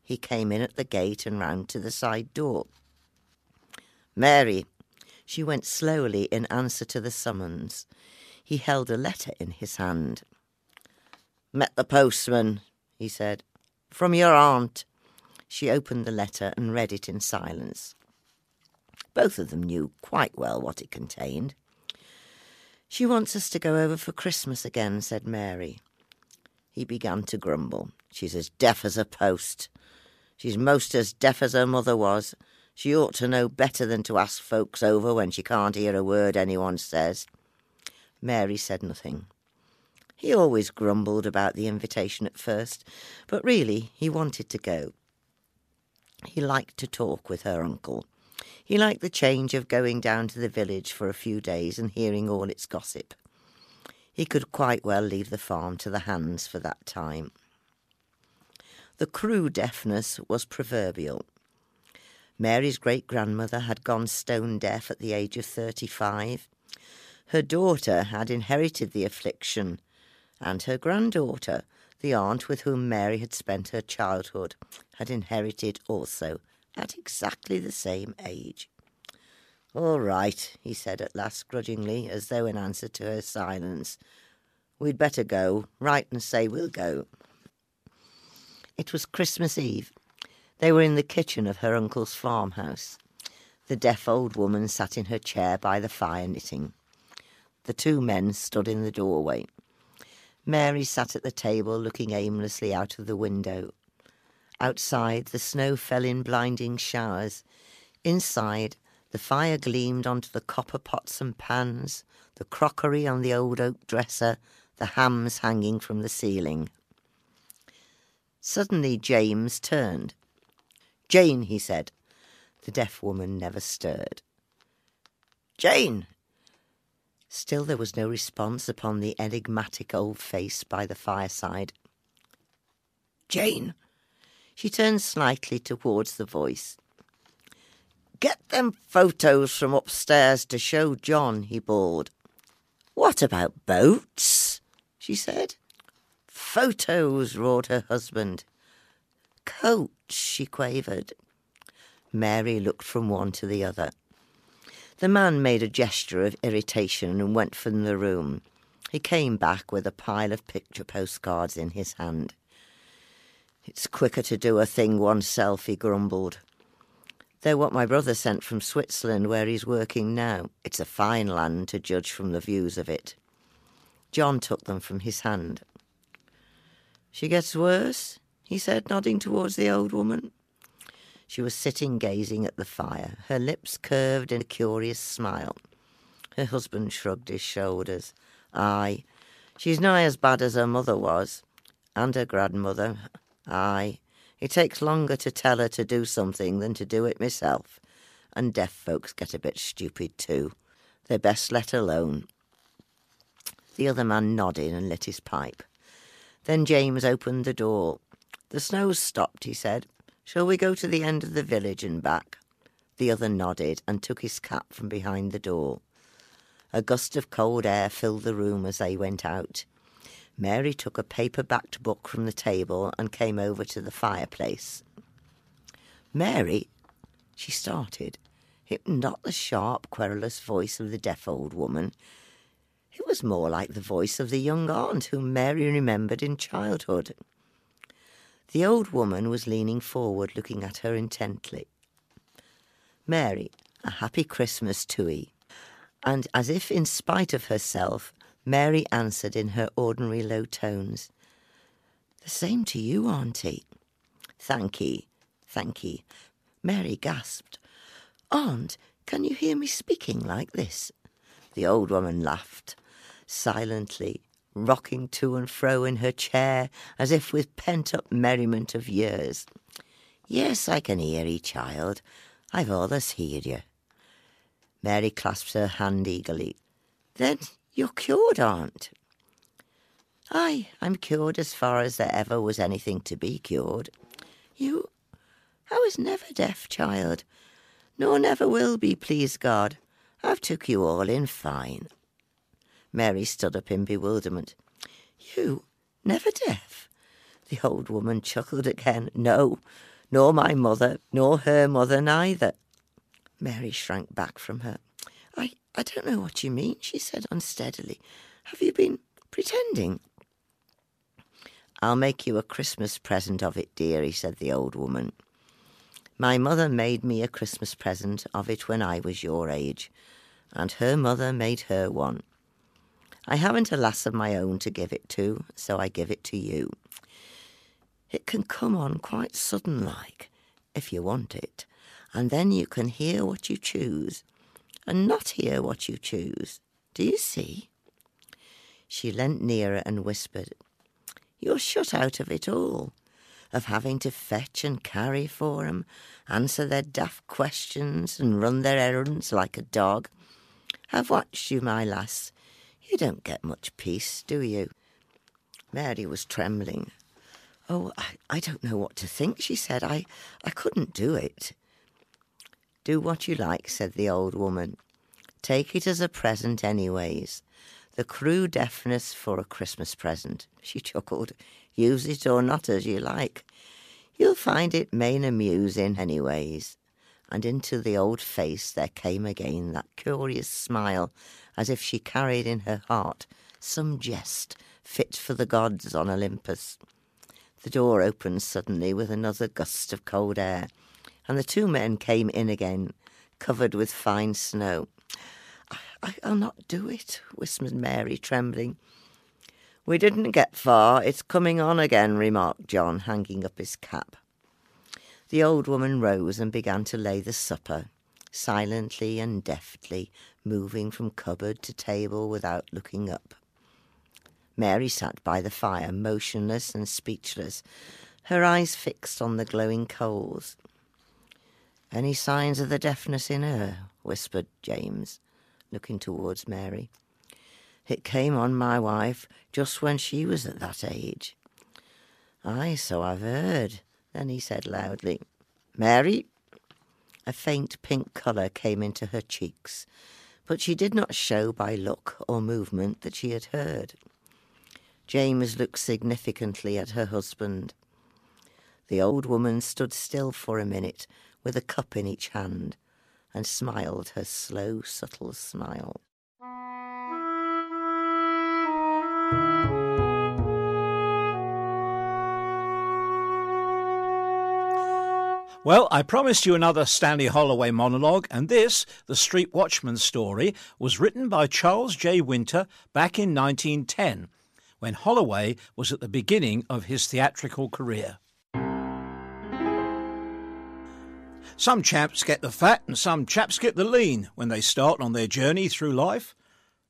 He came in at the gate and round to the side door. Mary, she went slowly in answer to the summons. He held a letter in his hand. Met the postman, he said. From your aunt. She opened the letter and read it in silence. Both of them knew quite well what it contained. She wants us to go over for Christmas again, said Mary. He began to grumble. She's as deaf as a post. She's most as deaf as her mother was. She ought to know better than to ask folks over when she can't hear a word anyone says. Mary said nothing. He always grumbled about the invitation at first, but really he wanted to go. He liked to talk with her uncle. He liked the change of going down to the village for a few days and hearing all its gossip. He could quite well leave the farm to the hands for that time. The crew deafness was proverbial. Mary's great grandmother had gone stone deaf at the age of 35. Her daughter had inherited the affliction, and her granddaughter, the aunt with whom Mary had spent her childhood, had inherited also at exactly the same age. All right, he said at last grudgingly, as though in answer to her silence. We'd better go. Write and say we'll go. It was Christmas Eve. They were in the kitchen of her uncle's farmhouse. The deaf old woman sat in her chair by the fire knitting. The two men stood in the doorway. Mary sat at the table looking aimlessly out of the window. Outside, the snow fell in blinding showers. Inside, the fire gleamed onto the copper pots and pans, the crockery on the old oak dresser, the hams hanging from the ceiling. Suddenly, James turned. Jane, he said. The deaf woman never stirred. Jane! Still, there was no response upon the enigmatic old face by the fireside. Jane! She turned slightly towards the voice. Get them photos from upstairs to show John, he bawled. What about boats? she said. Photos, roared her husband. Coats, she quavered. Mary looked from one to the other. The man made a gesture of irritation and went from the room. He came back with a pile of picture postcards in his hand. It's quicker to do a thing oneself, he grumbled. They're what my brother sent from Switzerland, where he's working now. It's a fine land to judge from the views of it. John took them from his hand. She gets worse, he said, nodding towards the old woman. She was sitting gazing at the fire, her lips curved in a curious smile. Her husband shrugged his shoulders. Aye, she's nigh as bad as her mother was, and her grandmother. Aye, it takes longer to tell her to do something than to do it myself. And deaf folks get a bit stupid too. They're best let alone. The other man nodded and lit his pipe. Then James opened the door. The snow's stopped, he said. Shall we go to the end of the village and back? The other nodded and took his cap from behind the door. A gust of cold air filled the room as they went out. Mary took a paper backed book from the table and came over to the fireplace. Mary, she started. It was not the sharp, querulous voice of the deaf old woman. It was more like the voice of the young aunt whom Mary remembered in childhood. The old woman was leaning forward, looking at her intently. Mary, a happy Christmas to 'ee. And as if in spite of herself, Mary answered in her ordinary low tones. The same to you, Auntie. Thank ye, thank ye. Mary gasped. Aunt, can you hear me speaking like this? The old woman laughed, silently, rocking to and fro in her chair as if with pent up merriment of years. Yes, I can hear ye, child. I've allus heard you. Mary clasped her hand eagerly. Then you're cured, aunt. Aye, I'm cured as far as there ever was anything to be cured. You, I was never deaf, child, nor never will be, please God. I've took you all in fine. Mary stood up in bewilderment. You, never deaf? The old woman chuckled again. No, nor my mother, nor her mother neither. Mary shrank back from her. I, don't know what you mean, she said unsteadily. Have you been pretending? I'll make you a Christmas present of it, dearie, said the old woman. My mother made me a Christmas present of it when I was your age, and her mother made her one. I haven't a lass of my own to give it to, so I give it to you. It can come on quite sudden like, if you want it, and then you can hear what you choose and not hear what you choose. Do you see? She leant nearer and whispered, You're shut out of it all, of having to fetch and carry for 'em, answer their daft questions and run their errands like a dog. I've watched you, my lass. You don't get much peace, do you? Mary was trembling. Oh, I, I don't know what to think, she said. I, I couldn't do it. Do what you like, said the old woman. Take it as a present, anyways. The crew deafness for a Christmas present. She chuckled. Use it or not as you like. You'll find it main amusing, anyways. And into the old face there came again that curious smile, as if she carried in her heart some jest fit for the gods on Olympus. The door opened suddenly with another gust of cold air, and the two men came in again, covered with fine snow. I, will not do it, whispered Mary, trembling. We didn't get far. It's coming on again, remarked John, hanging up his cap. The old woman rose and began to lay the supper, silently and deftly, moving from cupboard to table without looking up. Mary sat by the fire, motionless and speechless, her eyes fixed on the glowing coals. Any signs of the deafness in her? whispered James, looking towards Mary. It came on my wife just when she was at that age. Ay, so I've heard. Then he said loudly, Mary. A faint pink colour came into her cheeks, but she did not show by look or movement that she had heard. James looked significantly at her husband. The old woman stood still for a minute with a cup in each hand and smiled her slow, subtle smile. Well, I promised you another Stanley Holloway monologue, and this, The Street Watchman story, was written by Charles J. Winter back in 1910 when Holloway was at the beginning of his theatrical career. Some chaps get the fat and some chaps get the lean when they start on their journey through life.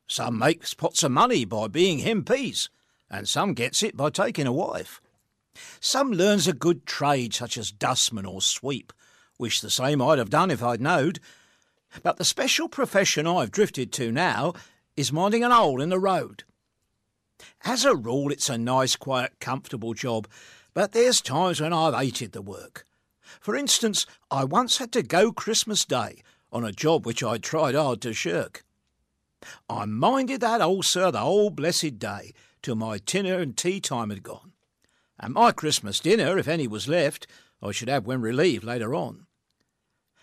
Some makes pots of money by being MPs, and some gets it by taking a wife. Some learns a good trade such as dustman or sweep. Wish the same I'd have done if I'd knowed. But the special profession I've drifted to now is minding an hole in the road. As a rule, it's a nice, quiet, comfortable job, but there's times when I've hated the work. For instance, I once had to go Christmas Day on a job which I'd tried hard to shirk. I minded that hole, sir, the whole blessed day, till my dinner and tea time had gone. And my Christmas dinner, if any was left, I should have when relieved later on.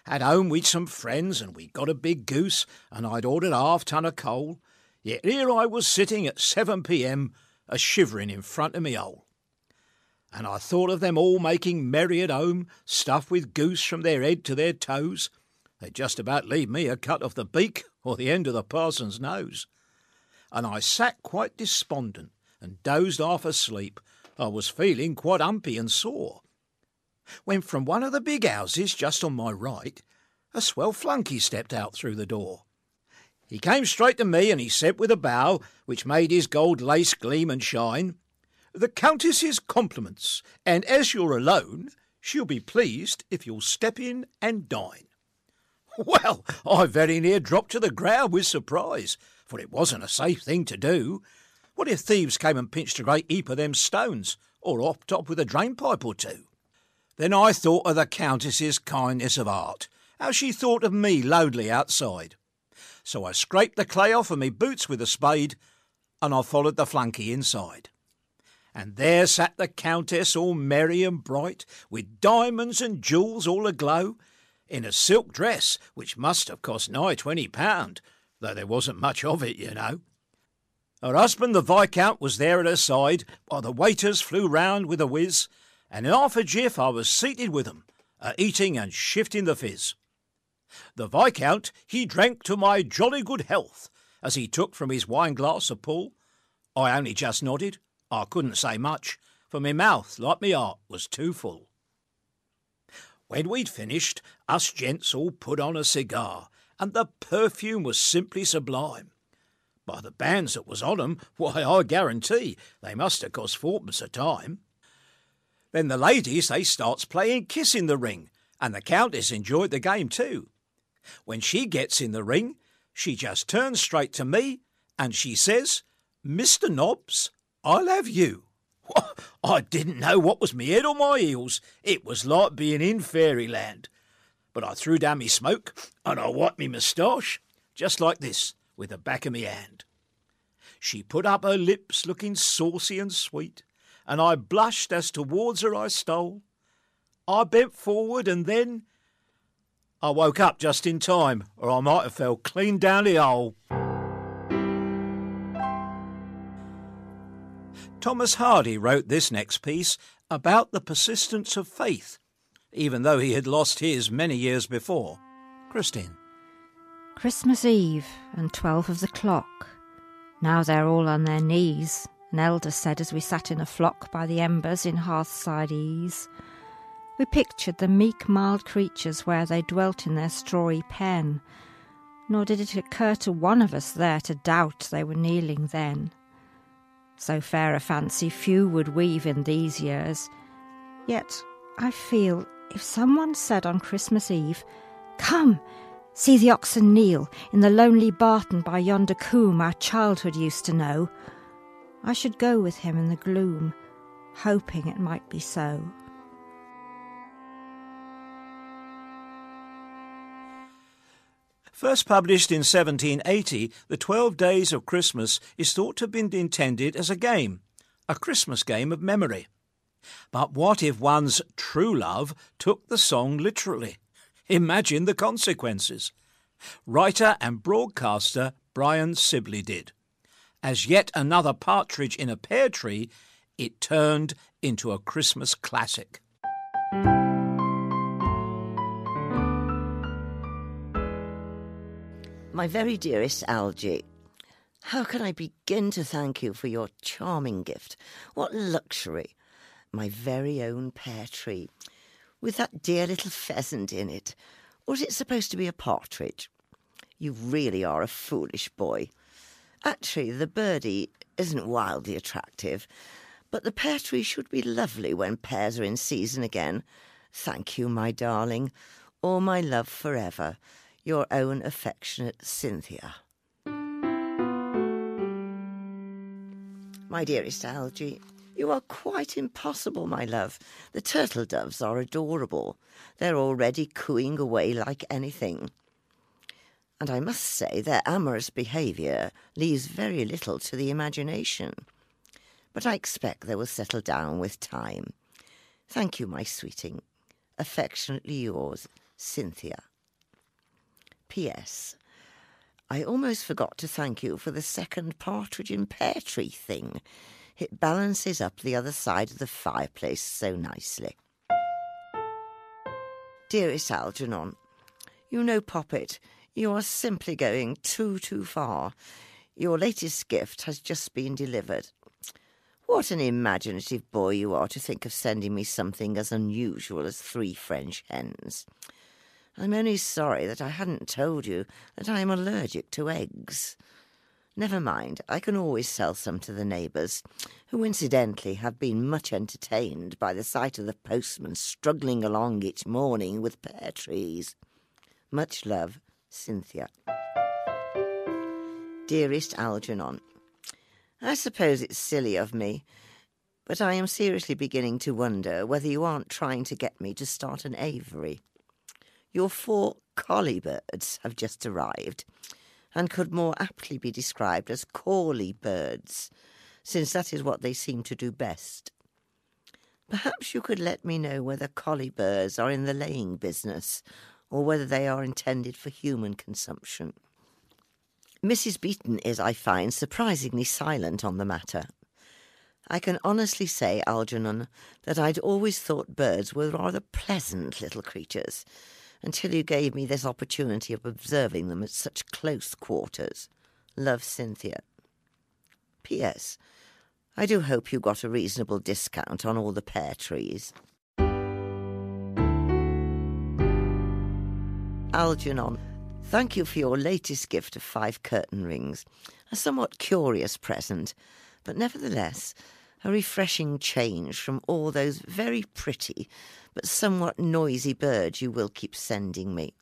At home we'd some friends, and we'd got a big goose, and I'd ordered a half ton of coal, Yet here I was sitting at 7 p.m. a shivering in front of me hole. And I thought of them all making merry at home, stuffed with goose from their head to their toes. They'd just about leave me a cut off the beak or the end of the parson's nose. And I sat quite despondent and dozed half asleep. I was feeling quite umpy and sore. When from one of the big houses just on my right, a swell flunkey stepped out through the door. He came straight to me and he said with a bow, which made his gold lace gleam and shine, The Countess's compliments, and as you're alone, she'll be pleased if you'll step in and dine. Well, I very near dropped to the ground with surprise, for it wasn't a safe thing to do. What if thieves came and pinched a great heap of them stones, or hopped up with a drain pipe or two? Then I thought of the Countess's kindness of heart, how she thought of me lonely outside so I scraped the clay off of me boots with a spade, and I followed the flunkey inside. And there sat the Countess all merry and bright, with diamonds and jewels all aglow, in a silk dress which must have cost nigh twenty pound, though there wasn't much of it, you know. Her husband, the Viscount, was there at her side, while the waiters flew round with a whiz, and in half a jiff I was seated with with 'em, a eating and shifting the fizz. The Viscount, he drank to my jolly good health, as he took from his wine glass a pull. I only just nodded. I couldn't say much, for my mouth, like me heart, was too full. When we'd finished, us gents all put on a cigar, and the perfume was simply sublime. By the bands that was on 'em, why, I guarantee they must have cost fourpence a time. Then the ladies, they starts playing Kiss in the Ring, and the Countess enjoyed the game too. When she gets in the ring, she just turns straight to me and she says, Mr. Nobbs, I'll have you. I didn't know what was me head or my heels. It was like being in fairyland. but I threw down me smoke and I wiped me moustache, just like this, with the back of me hand. She put up her lips looking saucy and sweet, and I blushed as towards her I stole. I bent forward and then I woke up just in time, or I might have fell clean down the hole. Thomas Hardy wrote this next piece about the persistence of faith, even though he had lost his many years before. Christine. Christmas Eve and twelve of the clock. Now they're all on their knees, an elder said as we sat in a flock by the embers in hearthside ease. We pictured the meek, mild creatures where they dwelt in their strawy pen, nor did it occur to one of us there to doubt they were kneeling then. So fair a fancy few would weave in these years. Yet I feel if someone said on Christmas Eve, Come, see the oxen kneel in the lonely barton by yonder coombe our childhood used to know, I should go with him in the gloom, hoping it might be so. First published in 1780, The Twelve Days of Christmas is thought to have been intended as a game, a Christmas game of memory. But what if one's true love took the song literally? Imagine the consequences. Writer and broadcaster Brian Sibley did. As yet another partridge in a pear tree, it turned into a Christmas classic. My very dearest Algy, how can I begin to thank you for your charming gift? What luxury! My very own pear tree, with that dear little pheasant in it. Is it supposed to be a partridge? You really are a foolish boy. Actually, the birdie isn't wildly attractive, but the pear tree should be lovely when pears are in season again. Thank you, my darling. All my love forever. Your own affectionate Cynthia. My dearest Algy, you are quite impossible, my love. The turtle doves are adorable. They're already cooing away like anything. And I must say their amorous behaviour leaves very little to the imagination. But I expect they will settle down with time. Thank you, my sweeting. Affectionately yours, Cynthia. P.S. I almost forgot to thank you for the second partridge in pear tree thing. It balances up the other side of the fireplace so nicely. Dearest Algernon, you know, Poppet, you are simply going too, too far. Your latest gift has just been delivered. What an imaginative boy you are to think of sending me something as unusual as three French hens. I'm only sorry that I hadn't told you that I am allergic to eggs. Never mind, I can always sell some to the neighbours, who incidentally have been much entertained by the sight of the postman struggling along each morning with pear trees. Much love, Cynthia. Dearest Algernon, I suppose it's silly of me, but I am seriously beginning to wonder whether you aren't trying to get me to start an aviary. Your four collie birds have just arrived and could more aptly be described as corley birds, since that is what they seem to do best. Perhaps you could let me know whether collie birds are in the laying business or whether they are intended for human consumption. Mrs. Beeton is, I find, surprisingly silent on the matter. I can honestly say, Algernon, that I'd always thought birds were rather pleasant little creatures, until you gave me this opportunity of observing them at such close quarters. Love, Cynthia. P.S. I do hope you got a reasonable discount on all the pear trees. Algernon, thank you for your latest gift of five curtain rings. A somewhat curious present, but nevertheless a refreshing change from all those very pretty but somewhat noisy birds you will keep sending me.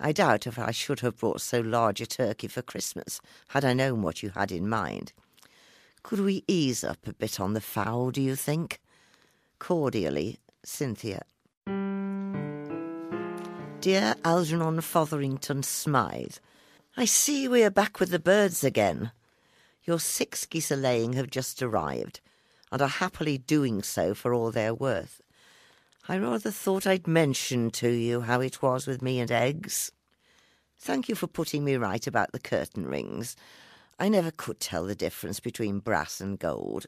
I doubt if I should have brought so large a turkey for Christmas had I known what you had in mind. Could we ease up a bit on the fowl, do you think? Cordially, Cynthia. Dear Algernon Fotherington Smythe, I see we are back with the birds again. Your six geese a laying have just arrived, and are happily doing so for all they're worth. I rather thought I'd mention to you how it was with me and eggs. Thank you for putting me right about the curtain rings. I never could tell the difference between brass and gold.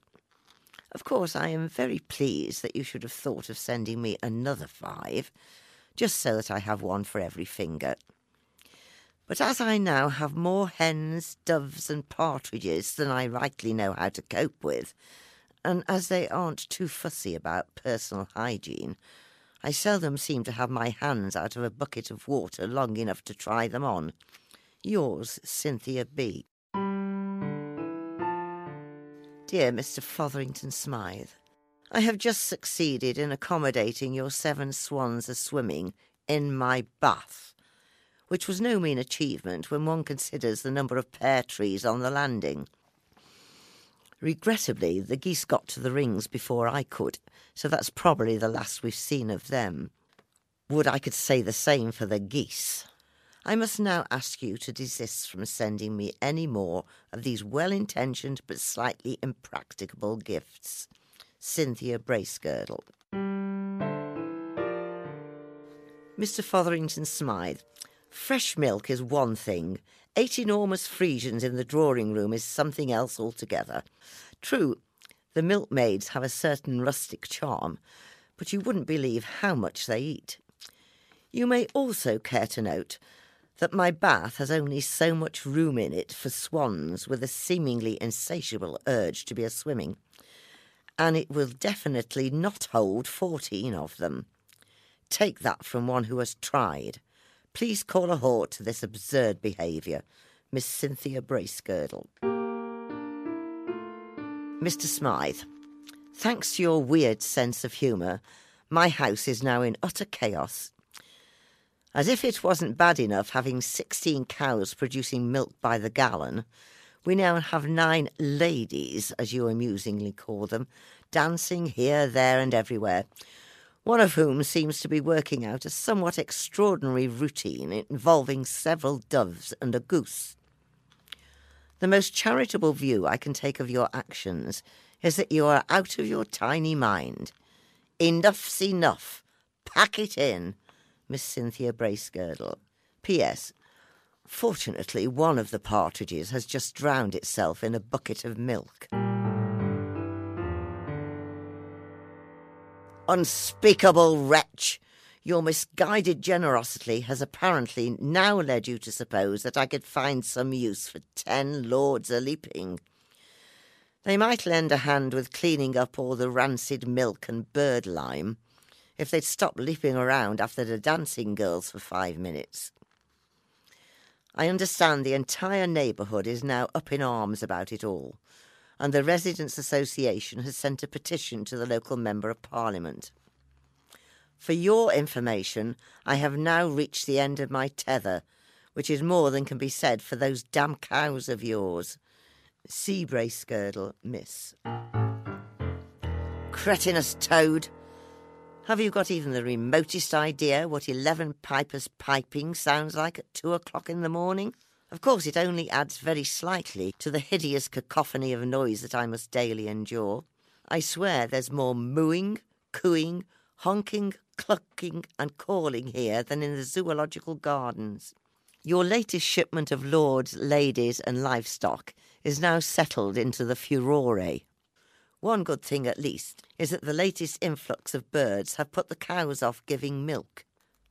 Of course, I am very pleased that you should have thought of sending me another five, just so that I have one for every finger. But as I now have more hens, doves, and partridges than I rightly know how to cope with, and as they aren't too fussy about personal hygiene, I seldom seem to have my hands out of a bucket of water long enough to try them on. Yours, Cynthia B. Dear Mr. Fotherington Smythe, I have just succeeded in accommodating your seven swans a swimming in my bath, which was no mean achievement when one considers the number of pear trees on the landing. Regrettably, the geese got to the rings before I could, so that's probably the last we've seen of them. Would I could say the same for the geese. I must now ask you to desist from sending me any more of these well intentioned but slightly impracticable gifts. Cynthia Bracegirdle. Mr. Fotherington Smythe, fresh milk is one thing. Eight enormous Friesians in the drawing room is something else altogether. True, the milkmaids have a certain rustic charm, but you wouldn't believe how much they eat. You may also care to note that my bath has only so much room in it for swans with a seemingly insatiable urge to be a swimming, and it will definitely not hold fourteen of them. Take that from one who has tried. Please call a halt to this absurd behaviour. Miss Cynthia Bracegirdle. Mr. Smythe, thanks to your weird sense of humour, my house is now in utter chaos. As if it wasn't bad enough having 16 cows producing milk by the gallon, we now have nine ladies, as you amusingly call them, dancing here, there, and everywhere, one of whom seems to be working out a somewhat extraordinary routine involving several doves and a goose. The most charitable view I can take of your actions is that you are out of your tiny mind. Enough's enough. Pack it in. Miss Cynthia Bracegirdle. P.S. Fortunately, one of the partridges has just drowned itself in a bucket of milk. Unspeakable wretch! Your misguided generosity has apparently now led you to suppose that I could find some use for ten lords a leaping. They might lend a hand with cleaning up all the rancid milk and bird lime if they'd stop leaping around after the dancing girls for five minutes. I understand the entire neighbourhood is now up in arms about it all, and the Residents' Association has sent a petition to the local Member of Parliament. For your information, I have now reached the end of my tether, which is more than can be said for those damn cows of yours. C. Bracegirdle, miss. Cretinous toad! Have you got even the remotest idea what eleven pipers piping sounds like at two o'clock in the morning? Of course, it only adds very slightly to the hideous cacophony of noise that I must daily endure. I swear there's more mooing, cooing, honking, clucking, and calling here than in the zoological gardens. Your latest shipment of lords, ladies, and livestock is now settled into the furore. One good thing, at least, is that the latest influx of birds have put the cows off giving milk.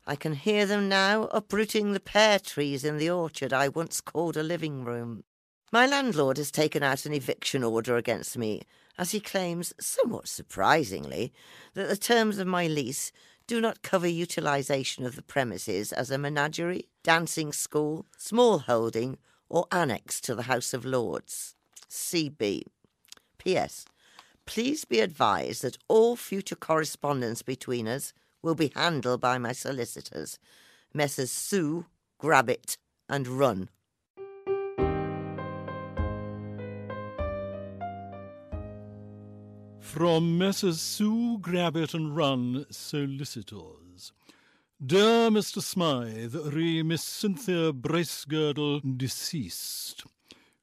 I can hear them now uprooting the pear trees in the orchard I once called a living room. My landlord has taken out an eviction order against me, as he claims, somewhat surprisingly, that the terms of my lease do not cover utilisation of the premises as a menagerie, dancing school, small holding, or annex to the House of Lords. CB. P.S. Please be advised that all future correspondence between us will be handled by my solicitors, Messrs. Sue, Grabbit, and Run. From Messrs. Sue, Grabbit, and Run, solicitors. Dear Mr. Smythe, re Miss Cynthia Bracegirdle, deceased.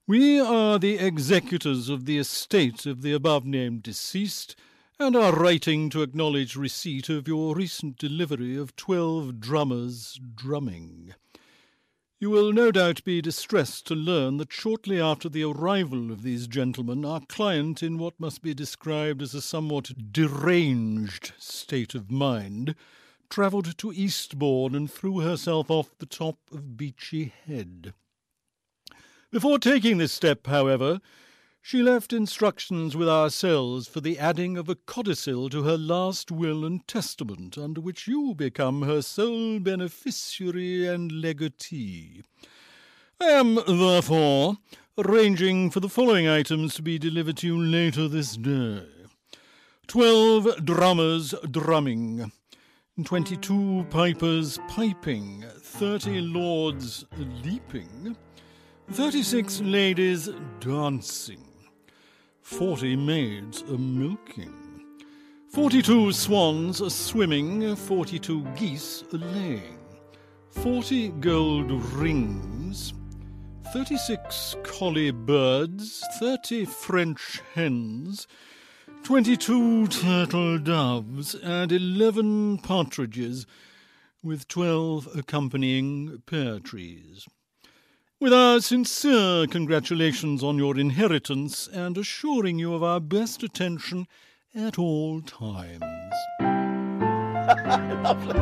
We are the executors of the estate of the above named deceased, and are writing to acknowledge receipt of your recent delivery of twelve drummers drumming. You will no doubt be distressed to learn that shortly after the arrival of these gentlemen, our client, in what must be described as a somewhat deranged state of mind, travelled to Eastbourne and threw herself off the top of Beachy Head. Before taking this step, however, she left instructions with ourselves for the adding of a codicil to her last will and testament, under which you become her sole beneficiary and legatee. I am, therefore, arranging for the following items to be delivered to you later this day. Twelve drummers drumming, twenty-two pipers piping, thirty lords leaping, thirty-six ladies dancing, forty maids a milking, forty-two swans a swimming, forty-two geese a laying, forty gold rings, thirty-six collie birds, thirty French hens, twenty-two turtle doves, and eleven partridges, with twelve accompanying pear trees with our sincere congratulations on your inheritance and assuring you of our best attention at all times. Lovely.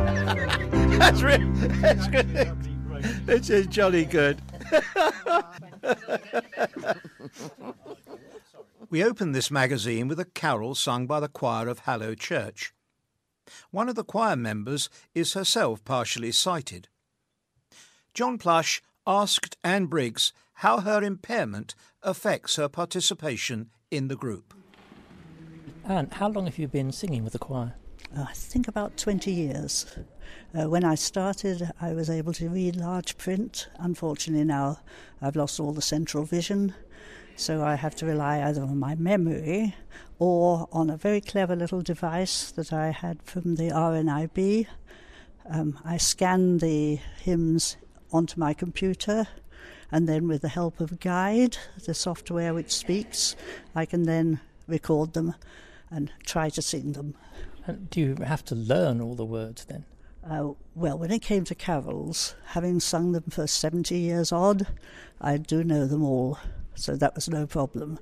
that's, really, that's good. This is jolly good. we open this magazine with a carol sung by the choir of Hallow Church. One of the choir members is herself partially sighted. John Plush asked Anne Briggs how her impairment affects her participation in the group. Anne, how long have you been singing with the choir? Uh, I think about 20 years. Uh, when I started, I was able to read large print. Unfortunately, now I've lost all the central vision, so I have to rely either on my memory or on a very clever little device that I had from the RNIB. Um, I scan the hymns onto my computer, and then with the help of Guide, the software which speaks, I can then record them and try to sing them. And do you have to learn all the words then? Uh, well, when it came to carols, having sung them for 70 years odd, I do know them all, so that was no problem.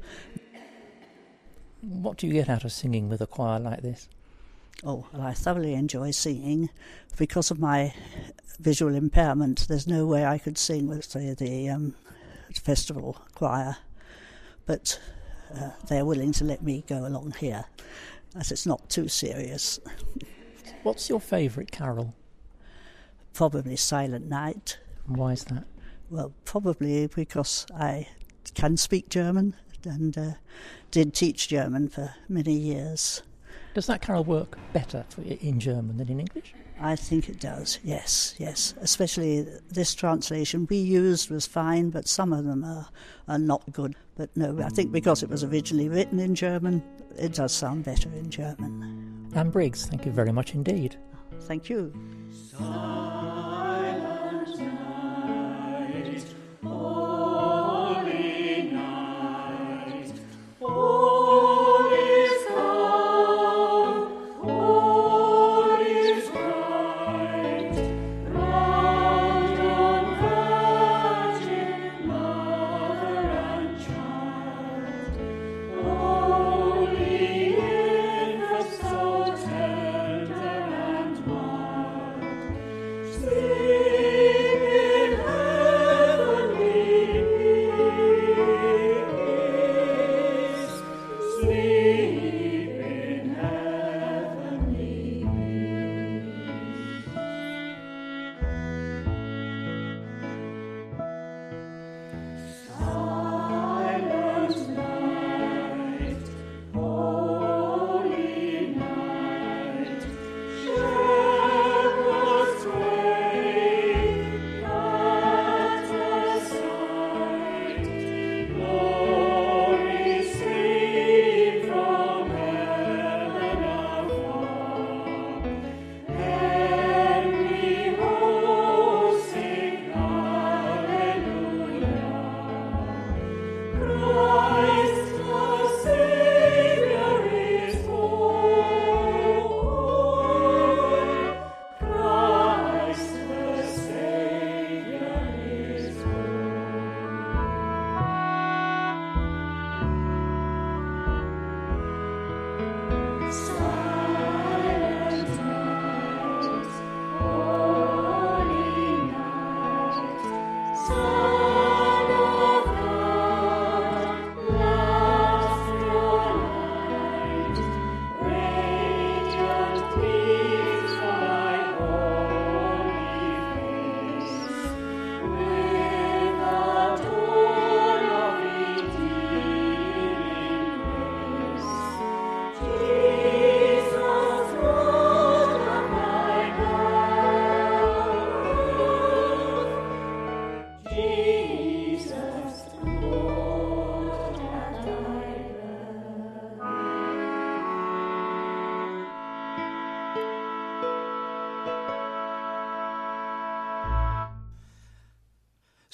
What do you get out of singing with a choir like this? Oh, well, I thoroughly enjoy singing. Because of my visual impairment, there's no way I could sing with, say, the um, festival choir. But uh, they're willing to let me go along here, as it's not too serious. What's your favourite carol? Probably Silent Night. Why is that? Well, probably because I can speak German and uh, did teach German for many years. Does that carol work better for, in German than in English? I think it does, yes, yes. Especially this translation we used was fine, but some of them are, are not good. But no, I think because it was originally written in German, it does sound better in German. Anne Briggs, thank you very much indeed. Thank you.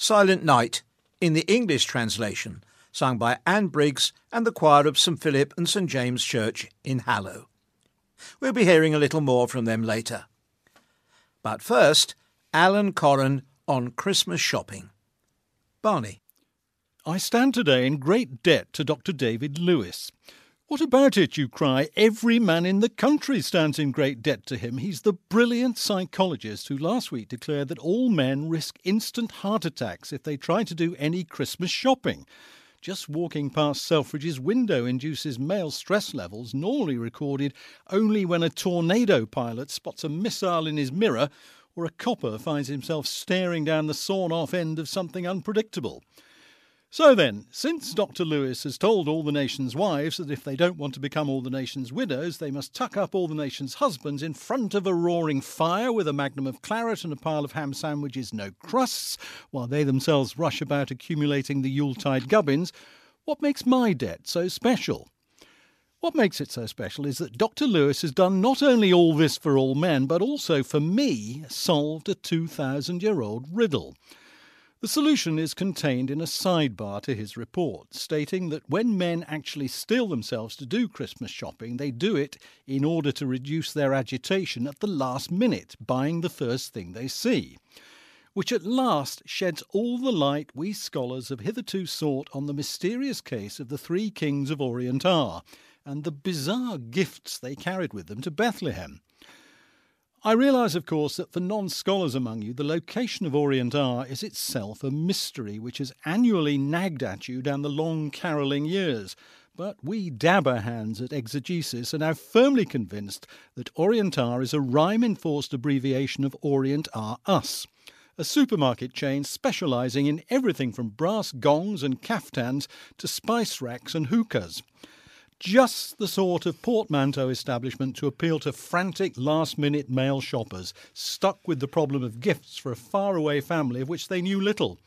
Silent Night, in the English translation, sung by Anne Briggs and the choir of St Philip and St James Church in Hallow. We'll be hearing a little more from them later. But first, Alan Coren on Christmas shopping. Barney. I stand today in great debt to Dr. David Lewis. What about it, you cry? Every man in the country stands in great debt to him. He's the brilliant psychologist who last week declared that all men risk instant heart attacks if they try to do any Christmas shopping. Just walking past Selfridge's window induces male stress levels normally recorded only when a tornado pilot spots a missile in his mirror or a copper finds himself staring down the sawn off end of something unpredictable. So then, since Dr. Lewis has told all the nation's wives that if they don't want to become all the nation's widows, they must tuck up all the nation's husbands in front of a roaring fire with a magnum of claret and a pile of ham sandwiches, no crusts, while they themselves rush about accumulating the Yuletide gubbins, what makes my debt so special? What makes it so special is that Dr. Lewis has done not only all this for all men, but also for me solved a 2,000 year old riddle. The solution is contained in a sidebar to his report, stating that when men actually steel themselves to do Christmas shopping, they do it in order to reduce their agitation at the last minute, buying the first thing they see. Which at last sheds all the light we scholars have hitherto sought on the mysterious case of the three kings of Orient are, and the bizarre gifts they carried with them to Bethlehem. I realise, of course, that for non scholars among you, the location of Orient R is itself a mystery which has annually nagged at you down the long carolling years. But we dabber hands at exegesis are now firmly convinced that Orient R is a rhyme enforced abbreviation of Orient R Us, a supermarket chain specialising in everything from brass gongs and caftans to spice racks and hookahs just the sort of portmanteau establishment to appeal to frantic last minute male shoppers stuck with the problem of gifts for a faraway family of which they knew little.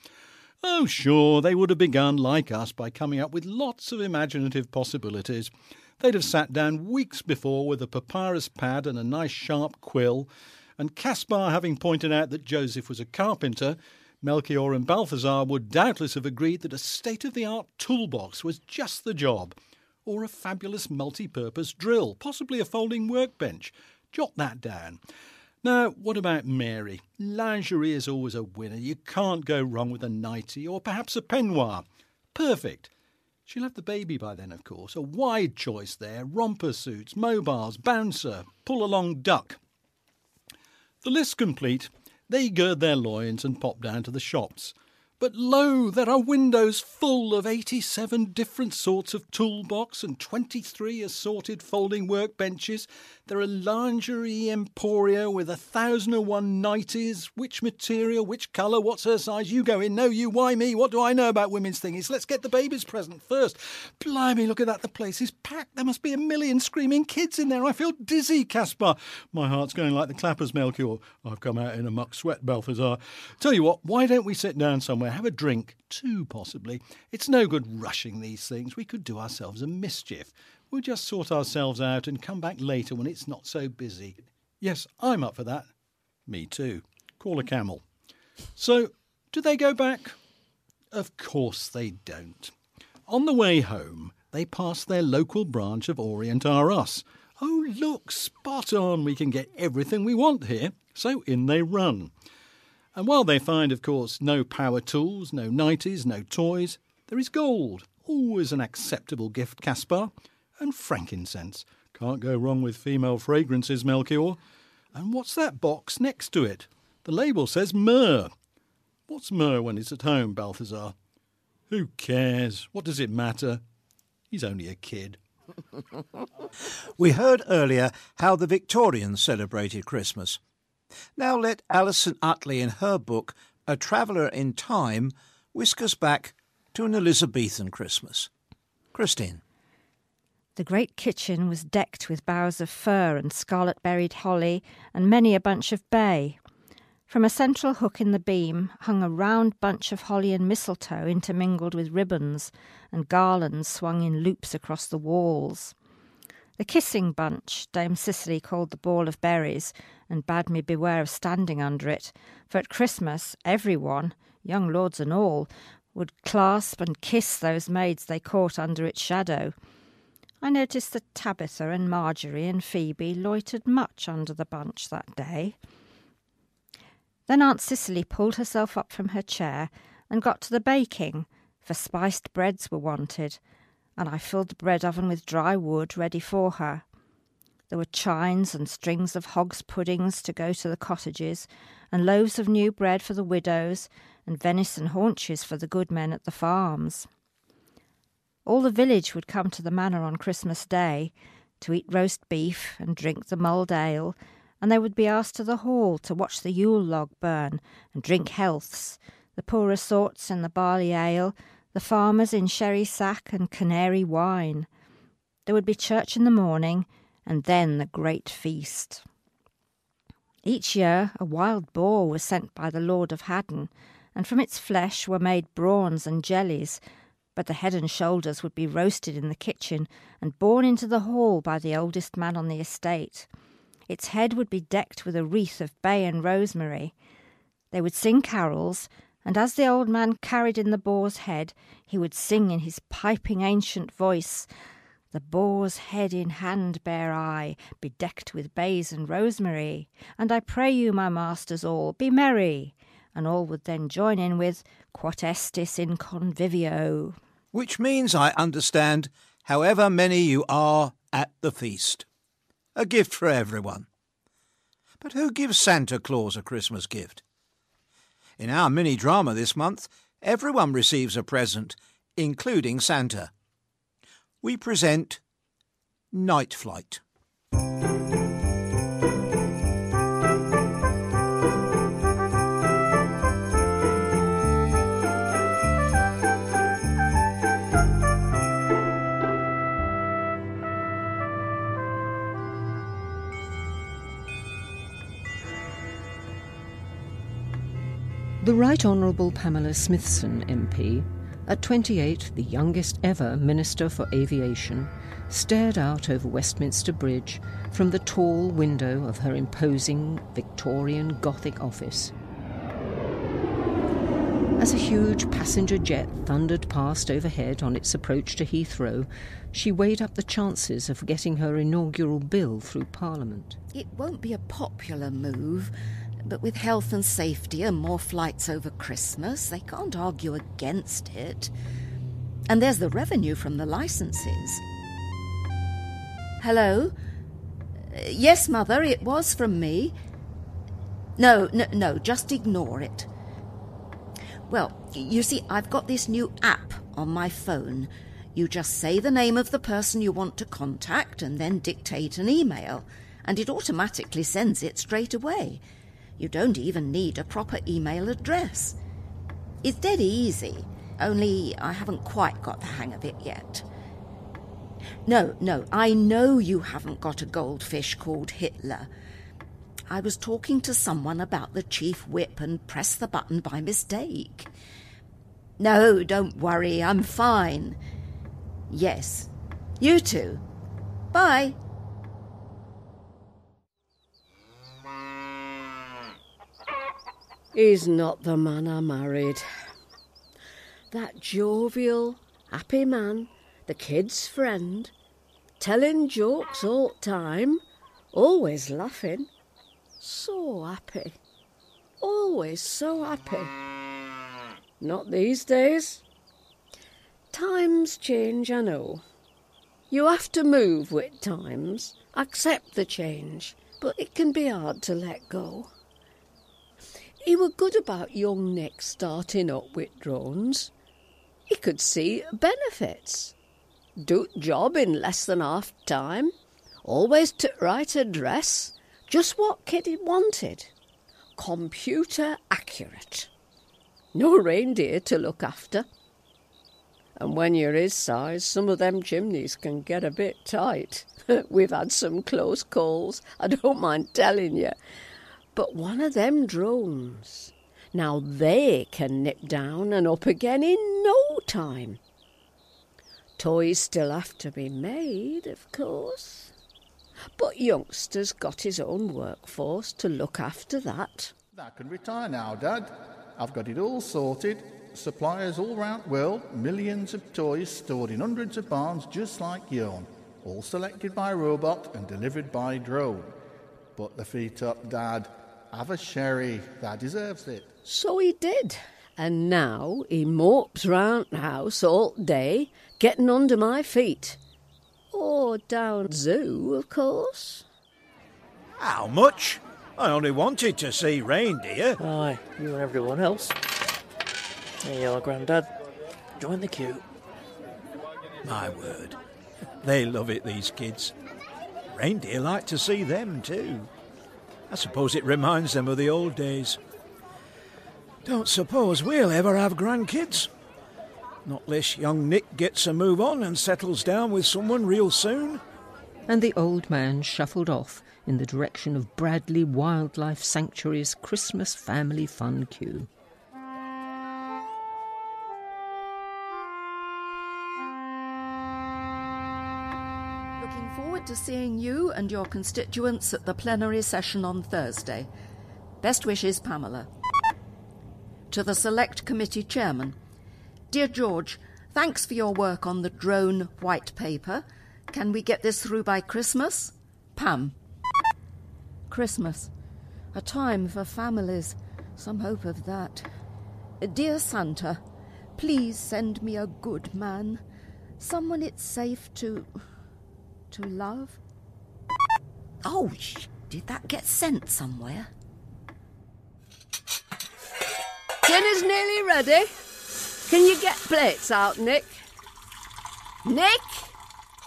Oh, sure, they would have begun, like us, by coming up with lots of imaginative possibilities. They'd have sat down weeks before with a papyrus pad and a nice sharp quill, and Caspar having pointed out that Joseph was a carpenter, Melchior and Balthazar would doubtless have agreed that a state of the art toolbox was just the job or a fabulous multi purpose drill, possibly a folding workbench. Jot that down. Now, what about Mary? Lingerie is always a winner. You can't go wrong with a nightie or perhaps a peignoir. Perfect. She'll have the baby by then, of course. A wide choice there romper suits, mobiles, bouncer, pull along duck. The list complete, they gird their loins and pop down to the shops. But lo, there are windows full of 87 different sorts of toolbox and 23 assorted folding workbenches. There are lingerie emporia with a thousand and one nighties. Which material, which colour, what's her size? You go in, no, you, why me? What do I know about women's things? Let's get the baby's present first. Blimey, look at that, the place is packed. There must be a million screaming kids in there. I feel dizzy, Caspar. My heart's going like the clappers, Melchior. I've come out in a muck sweat, Balthazar. Tell you what, why don't we sit down somewhere? Have a drink, two possibly. It's no good rushing these things. We could do ourselves a mischief. We'll just sort ourselves out and come back later when it's not so busy. Yes, I'm up for that. Me too. Call a camel. So, do they go back? Of course they don't. On the way home, they pass their local branch of Orient R Us. Oh, look, spot on. We can get everything we want here. So in they run. And while they find, of course, no power tools, no nighties, no toys, there is gold, always an acceptable gift, Caspar, and frankincense. Can't go wrong with female fragrances, Melchior. And what's that box next to it? The label says myrrh. What's myrrh when it's at home, Balthazar? Who cares? What does it matter? He's only a kid. we heard earlier how the Victorians celebrated Christmas. Now let Alison Uttley, in her book A Traveller in Time, whisk us back to an Elizabethan Christmas. Christine. The great kitchen was decked with boughs of fir and scarlet berried holly and many a bunch of bay. From a central hook in the beam hung a round bunch of holly and mistletoe intermingled with ribbons, and garlands swung in loops across the walls. The kissing bunch Dame Cicely called the ball of berries, and bade me beware of standing under it, for at Christmas every one, young lords and all, would clasp and kiss those maids they caught under its shadow. I noticed that Tabitha and Marjorie and Phoebe loitered much under the bunch that day. Then Aunt Cicely pulled herself up from her chair and got to the baking, for spiced breads were wanted, and I filled the bread oven with dry wood ready for her. There were chines and strings of hog's puddings to go to the cottages, and loaves of new bread for the widows, and venison haunches for the good men at the farms. All the village would come to the manor on Christmas Day to eat roast beef and drink the mulled ale, and they would be asked to the hall to watch the Yule log burn and drink healths, the poorer sorts in the barley ale, the farmers in sherry sack and canary wine. There would be church in the morning, and then the great feast. Each year a wild boar was sent by the Lord of Haddon, and from its flesh were made brawns and jellies, but the head and shoulders would be roasted in the kitchen and borne into the hall by the oldest man on the estate. Its head would be decked with a wreath of bay and rosemary. They would sing carols, and as the old man carried in the boar's head, he would sing in his piping ancient voice, The boar's head in hand bear I, bedecked with bays and rosemary, and I pray you, my masters all, be merry. And all would then join in with Quot estis in convivio which means, I understand, however many you are at the feast. A gift for everyone. But who gives Santa Claus a Christmas gift? In our mini drama this month, everyone receives a present, including Santa. We present Night Flight. The Right Honourable Pamela Smithson MP, at 28 the youngest ever Minister for Aviation, stared out over Westminster Bridge from the tall window of her imposing Victorian Gothic office. As a huge passenger jet thundered past overhead on its approach to Heathrow, she weighed up the chances of getting her inaugural bill through Parliament. It won't be a popular move, but with health and safety and more flights over Christmas, they can't argue against it. And there's the revenue from the licenses. Hello? Uh, yes, Mother, it was from me. No, no, no, just ignore it. Well, you see, I've got this new app on my phone. You just say the name of the person you want to contact and then dictate an email, and it automatically sends it straight away. You don't even need a proper email address. It's dead easy, only I haven't quite got the hang of it yet. No, no, I know you haven't got a goldfish called Hitler. I was talking to someone about the chief whip and pressed the button by mistake. No, don't worry, I'm fine. Yes, you too. Bye. He's not the man I married. That jovial, happy man, the kid's friend, telling jokes all time, always laughing. So happy. Always so happy. Not these days. Times change, I know. You have to move with times, accept the change, but it can be hard to let go. He were good about young Nick starting up with drones. He could see benefits. Do job in less than half time. Always to right address. Just what Kitty wanted. Computer accurate. No reindeer to look after. And when you're his size, some of them chimneys can get a bit tight. We've had some close calls, I don't mind telling you. But one of them drones, now they can nip down and up again in no time. Toys still have to be made, of course. But youngster's got his own workforce to look after that. I can retire now, Dad. I've got it all sorted. Suppliers all round the world, millions of toys stored in hundreds of barns just like yourn, all selected by robot and delivered by drone. But the feet up, Dad. Have a sherry. That deserves it. So he did. And now he mopes round the house all day, getting under my feet. Or down zoo, of course. How much? I only wanted to see reindeer. Aye, you and everyone else. There you are, Grandad. Join the queue. My word. They love it, these kids. Reindeer like to see them too. I suppose it reminds them of the old days. Don't suppose we'll ever have grandkids. Not less young Nick gets a move on and settles down with someone real soon. And the old man shuffled off in the direction of Bradley Wildlife Sanctuary's Christmas Family Fun queue. Seeing you and your constituents at the plenary session on Thursday. Best wishes, Pamela. To the Select Committee Chairman. Dear George, thanks for your work on the drone white paper. Can we get this through by Christmas? Pam. Christmas. A time for families. Some hope of that. Dear Santa, please send me a good man. Someone it's safe to. To love. Oh, sh- did that get sent somewhere? Dinner's nearly ready. Can you get plates out, Nick? Nick?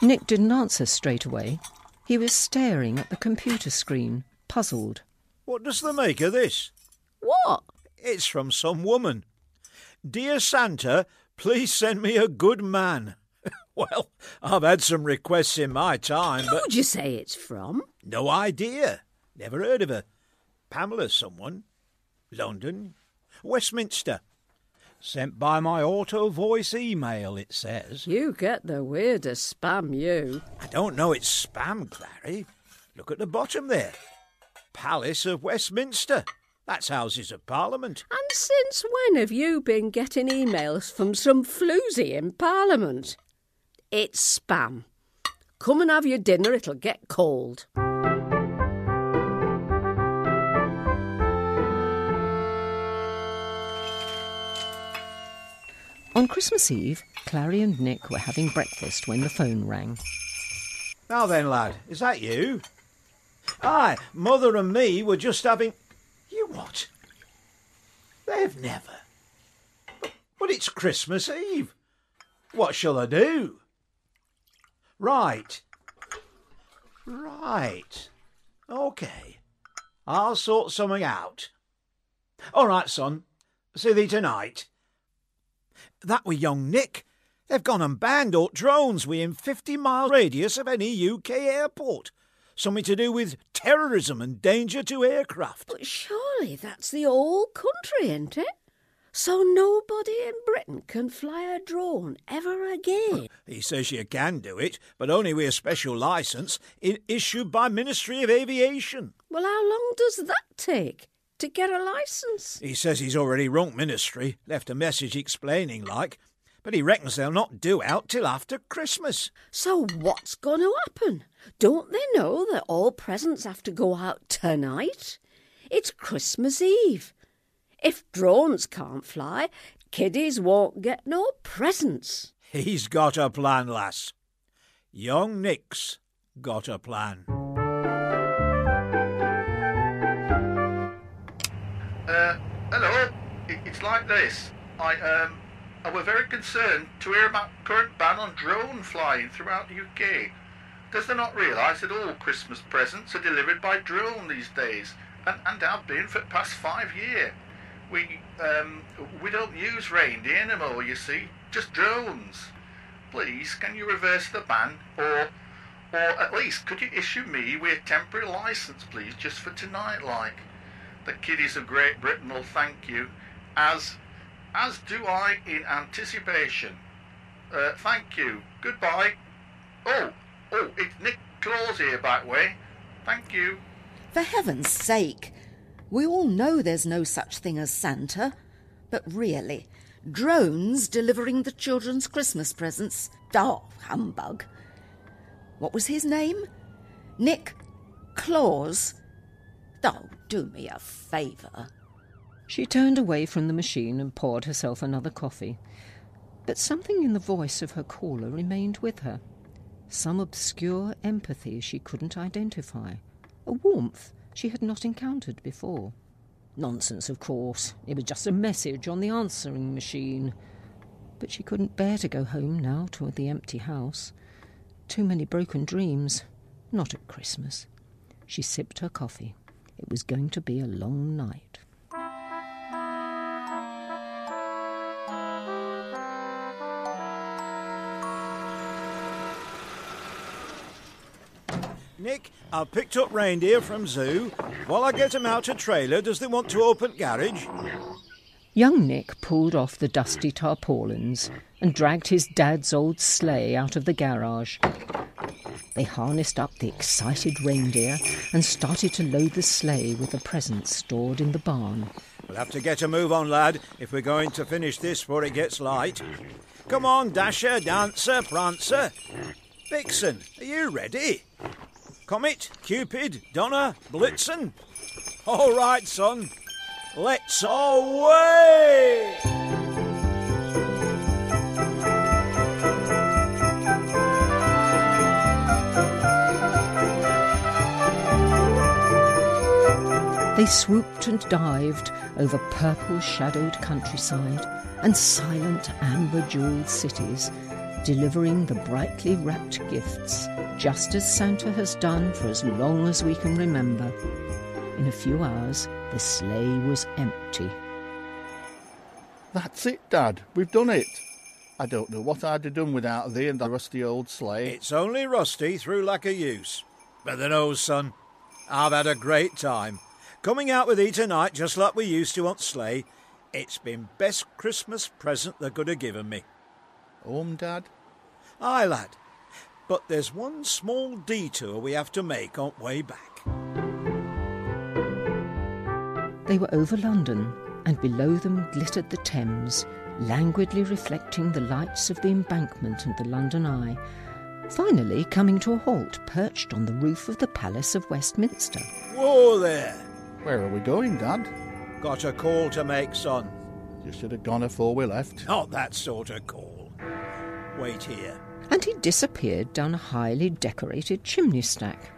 Nick didn't answer straight away. He was staring at the computer screen, puzzled. What does the make of this? What? It's from some woman. Dear Santa, please send me a good man. well, I've had some requests in my time, but Who'd you say it's from? no idea. Never heard of her. Pamela, someone. London. Westminster. Sent by my auto voice email, it says. You get the weirdest spam, you. I don't know it's spam, Clary. Look at the bottom there. Palace of Westminster. That's Houses of Parliament. And since when have you been getting emails from some floozy in Parliament? It's spam. Come and have your dinner, it'll get cold. On Christmas Eve, Clary and Nick were having breakfast when the phone rang. Now then, lad, is that you? Aye, Mother and me were just having. You what? They've never. But, but it's Christmas Eve. What shall I do? Right. Right. Okay. I'll sort something out. All right, son. See thee tonight. That were young Nick. They've gone and banned all drones within 50 mile radius of any UK airport. Something to do with terrorism and danger to aircraft. But surely that's the whole country, ain't it? So nobody in Britain can fly a drone ever again. He says you can do it, but only with a special licence issued by Ministry of Aviation. Well, how long does that take to get a licence? He says he's already rung Ministry, left a message explaining like, but he reckons they'll not do out till after Christmas. So what's going to happen? Don't they know that all presents have to go out tonight? It's Christmas Eve. If drones can't fly, kiddies won't get no presents. He's got a plan, lass. Young Nick's got a plan. Uh, hello. It's like this. I um, I were very concerned to hear about current ban on drone flying throughout the UK. Does they not realise that all Christmas presents are delivered by drone these days, and, and have been for the past five years? We um, we don't use reindeer anymore. You see, just drones. Please, can you reverse the ban, or or at least could you issue me with a temporary licence, please, just for tonight, like? The kiddies of Great Britain will thank you, as as do I in anticipation. Uh, thank you. Goodbye. Oh, oh, it's Nick Claus here back way. Thank you. For heaven's sake! We all know there's no such thing as Santa. But really, drones delivering the children's Christmas presents? Oh, humbug. What was his name? Nick Claus? Oh, do me a favour. She turned away from the machine and poured herself another coffee. But something in the voice of her caller remained with her. Some obscure empathy she couldn't identify. A warmth she had not encountered before. Nonsense, of course. It was just a message on the answering machine. But she couldn't bear to go home now to the empty house. Too many broken dreams. Not at Christmas. She sipped her coffee. It was going to be a long night. Nick, I've picked up reindeer from zoo. While I get 'em out to trailer, does they want to open garage? Young Nick pulled off the dusty tarpaulins and dragged his dad's old sleigh out of the garage. They harnessed up the excited reindeer and started to load the sleigh with the presents stored in the barn. We'll have to get a move on, lad, if we're going to finish this before it gets light. Come on, Dasher, Dancer, Prancer. Vixen, are you ready? Comet, Cupid, Donner, Blitzen. All right, son. Let's away! They swooped and dived over purple shadowed countryside and silent amber jewelled cities, delivering the brightly wrapped gifts, just as Santa has done for as long as we can remember. In a few hours, the sleigh was empty. That's it, Dad. We've done it. I don't know what I'd have done without thee and the rusty old sleigh. It's only rusty through lack of use. But then, oh, son, I've had a great time. Coming out with thee tonight, just like we used to on sleigh, it's been best Christmas present they could have given me. Home, Dad? Aye, lad. But there's one small detour we have to make on way back. They were over London, and below them glittered the Thames, languidly reflecting the lights of the embankment and the London Eye, finally coming to a halt perched on the roof of the Palace of Westminster. Whoa there! Where are we going, Dad? Got a call to make, son. You should have gone afore we left. Not that sort of call. Wait here. And he disappeared down a highly decorated chimney stack.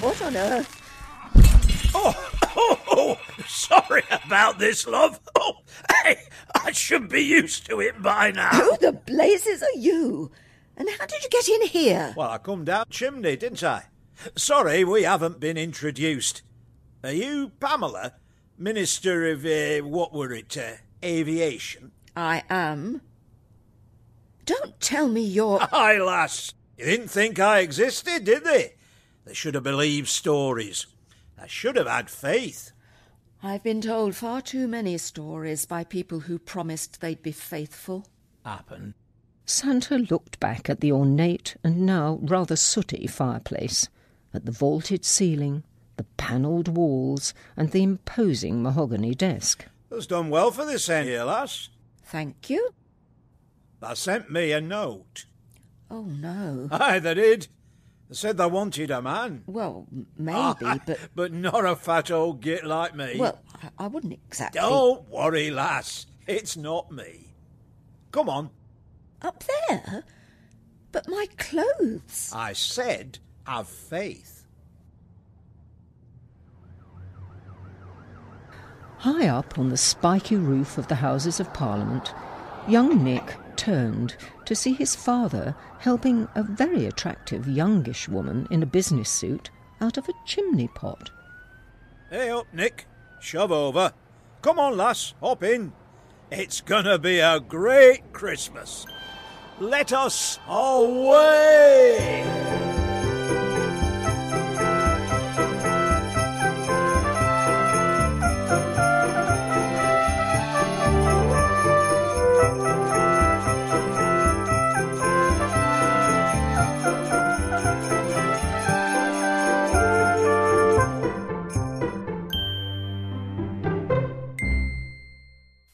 What on earth? Oh, oh, oh, sorry about this, love. Oh, hey, I should be used to it by now. Who the blazes are you? And how did you get in here? Well, I come down chimney, didn't I? Sorry, we haven't been introduced. Are you Pamela, Minister of, uh, what were it, uh, Aviation? I am. Don't tell me you're. Aye, lass. You didn't think I existed, did they? They should have believed stories. I should have had faith. I've been told far too many stories by people who promised they'd be faithful. Happen. Santa looked back at the ornate and now rather sooty fireplace, at the vaulted ceiling, the panelled walls, and the imposing mahogany desk. Has done well for this end here, lass. Thank you. They sent me a note. Oh, no. Aye, they did. They said they wanted a man. Well, maybe, but. But not a fat old git like me. Well, I- I wouldn't exactly. Don't worry, lass. It's not me. Come on. Up there? But my clothes. I said, have faith. High up on the spiky roof of the Houses of Parliament, young Nick turned to see his father helping a very attractive youngish woman in a business suit out of a chimney pot. Hey up, Nick. Shove over. Come on, lass. Hop in. It's gonna be a great Christmas. Let us away!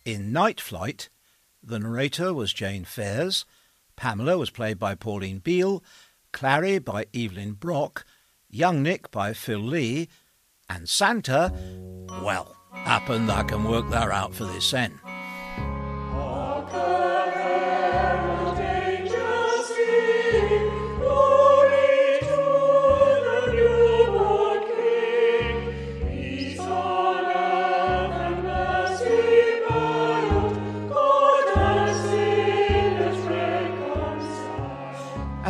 Night Flight, the narrator was Jane Fairs, Pamela was played by Pauline Beale, Clary by Evelyn Brock, Young Nick by Phil Lee, and Santa, well, happen that can work that out for this end.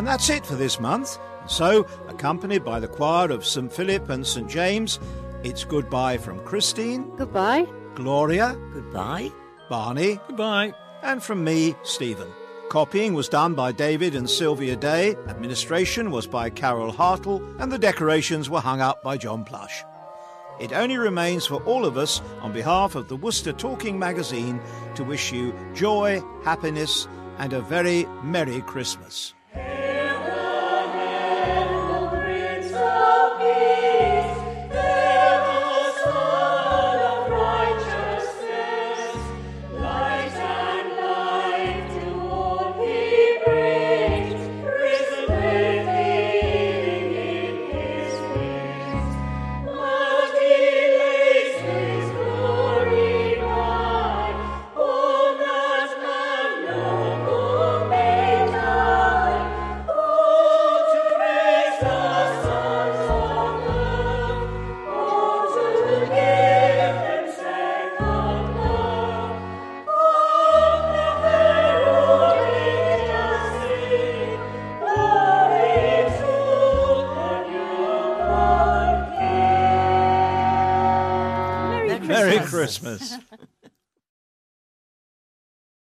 And that's it for this month. So, accompanied by the choir of St Philip and St James, it's goodbye from Christine. Goodbye. Gloria. Goodbye. Barney. Goodbye. And from me, Stephen. Copying was done by David and Sylvia Day, administration was by Carol Hartle, and the decorations were hung up by John Plush. It only remains for all of us, on behalf of the Worcester Talking magazine, to wish you joy, happiness, and a very Merry Christmas. Merry Christmas.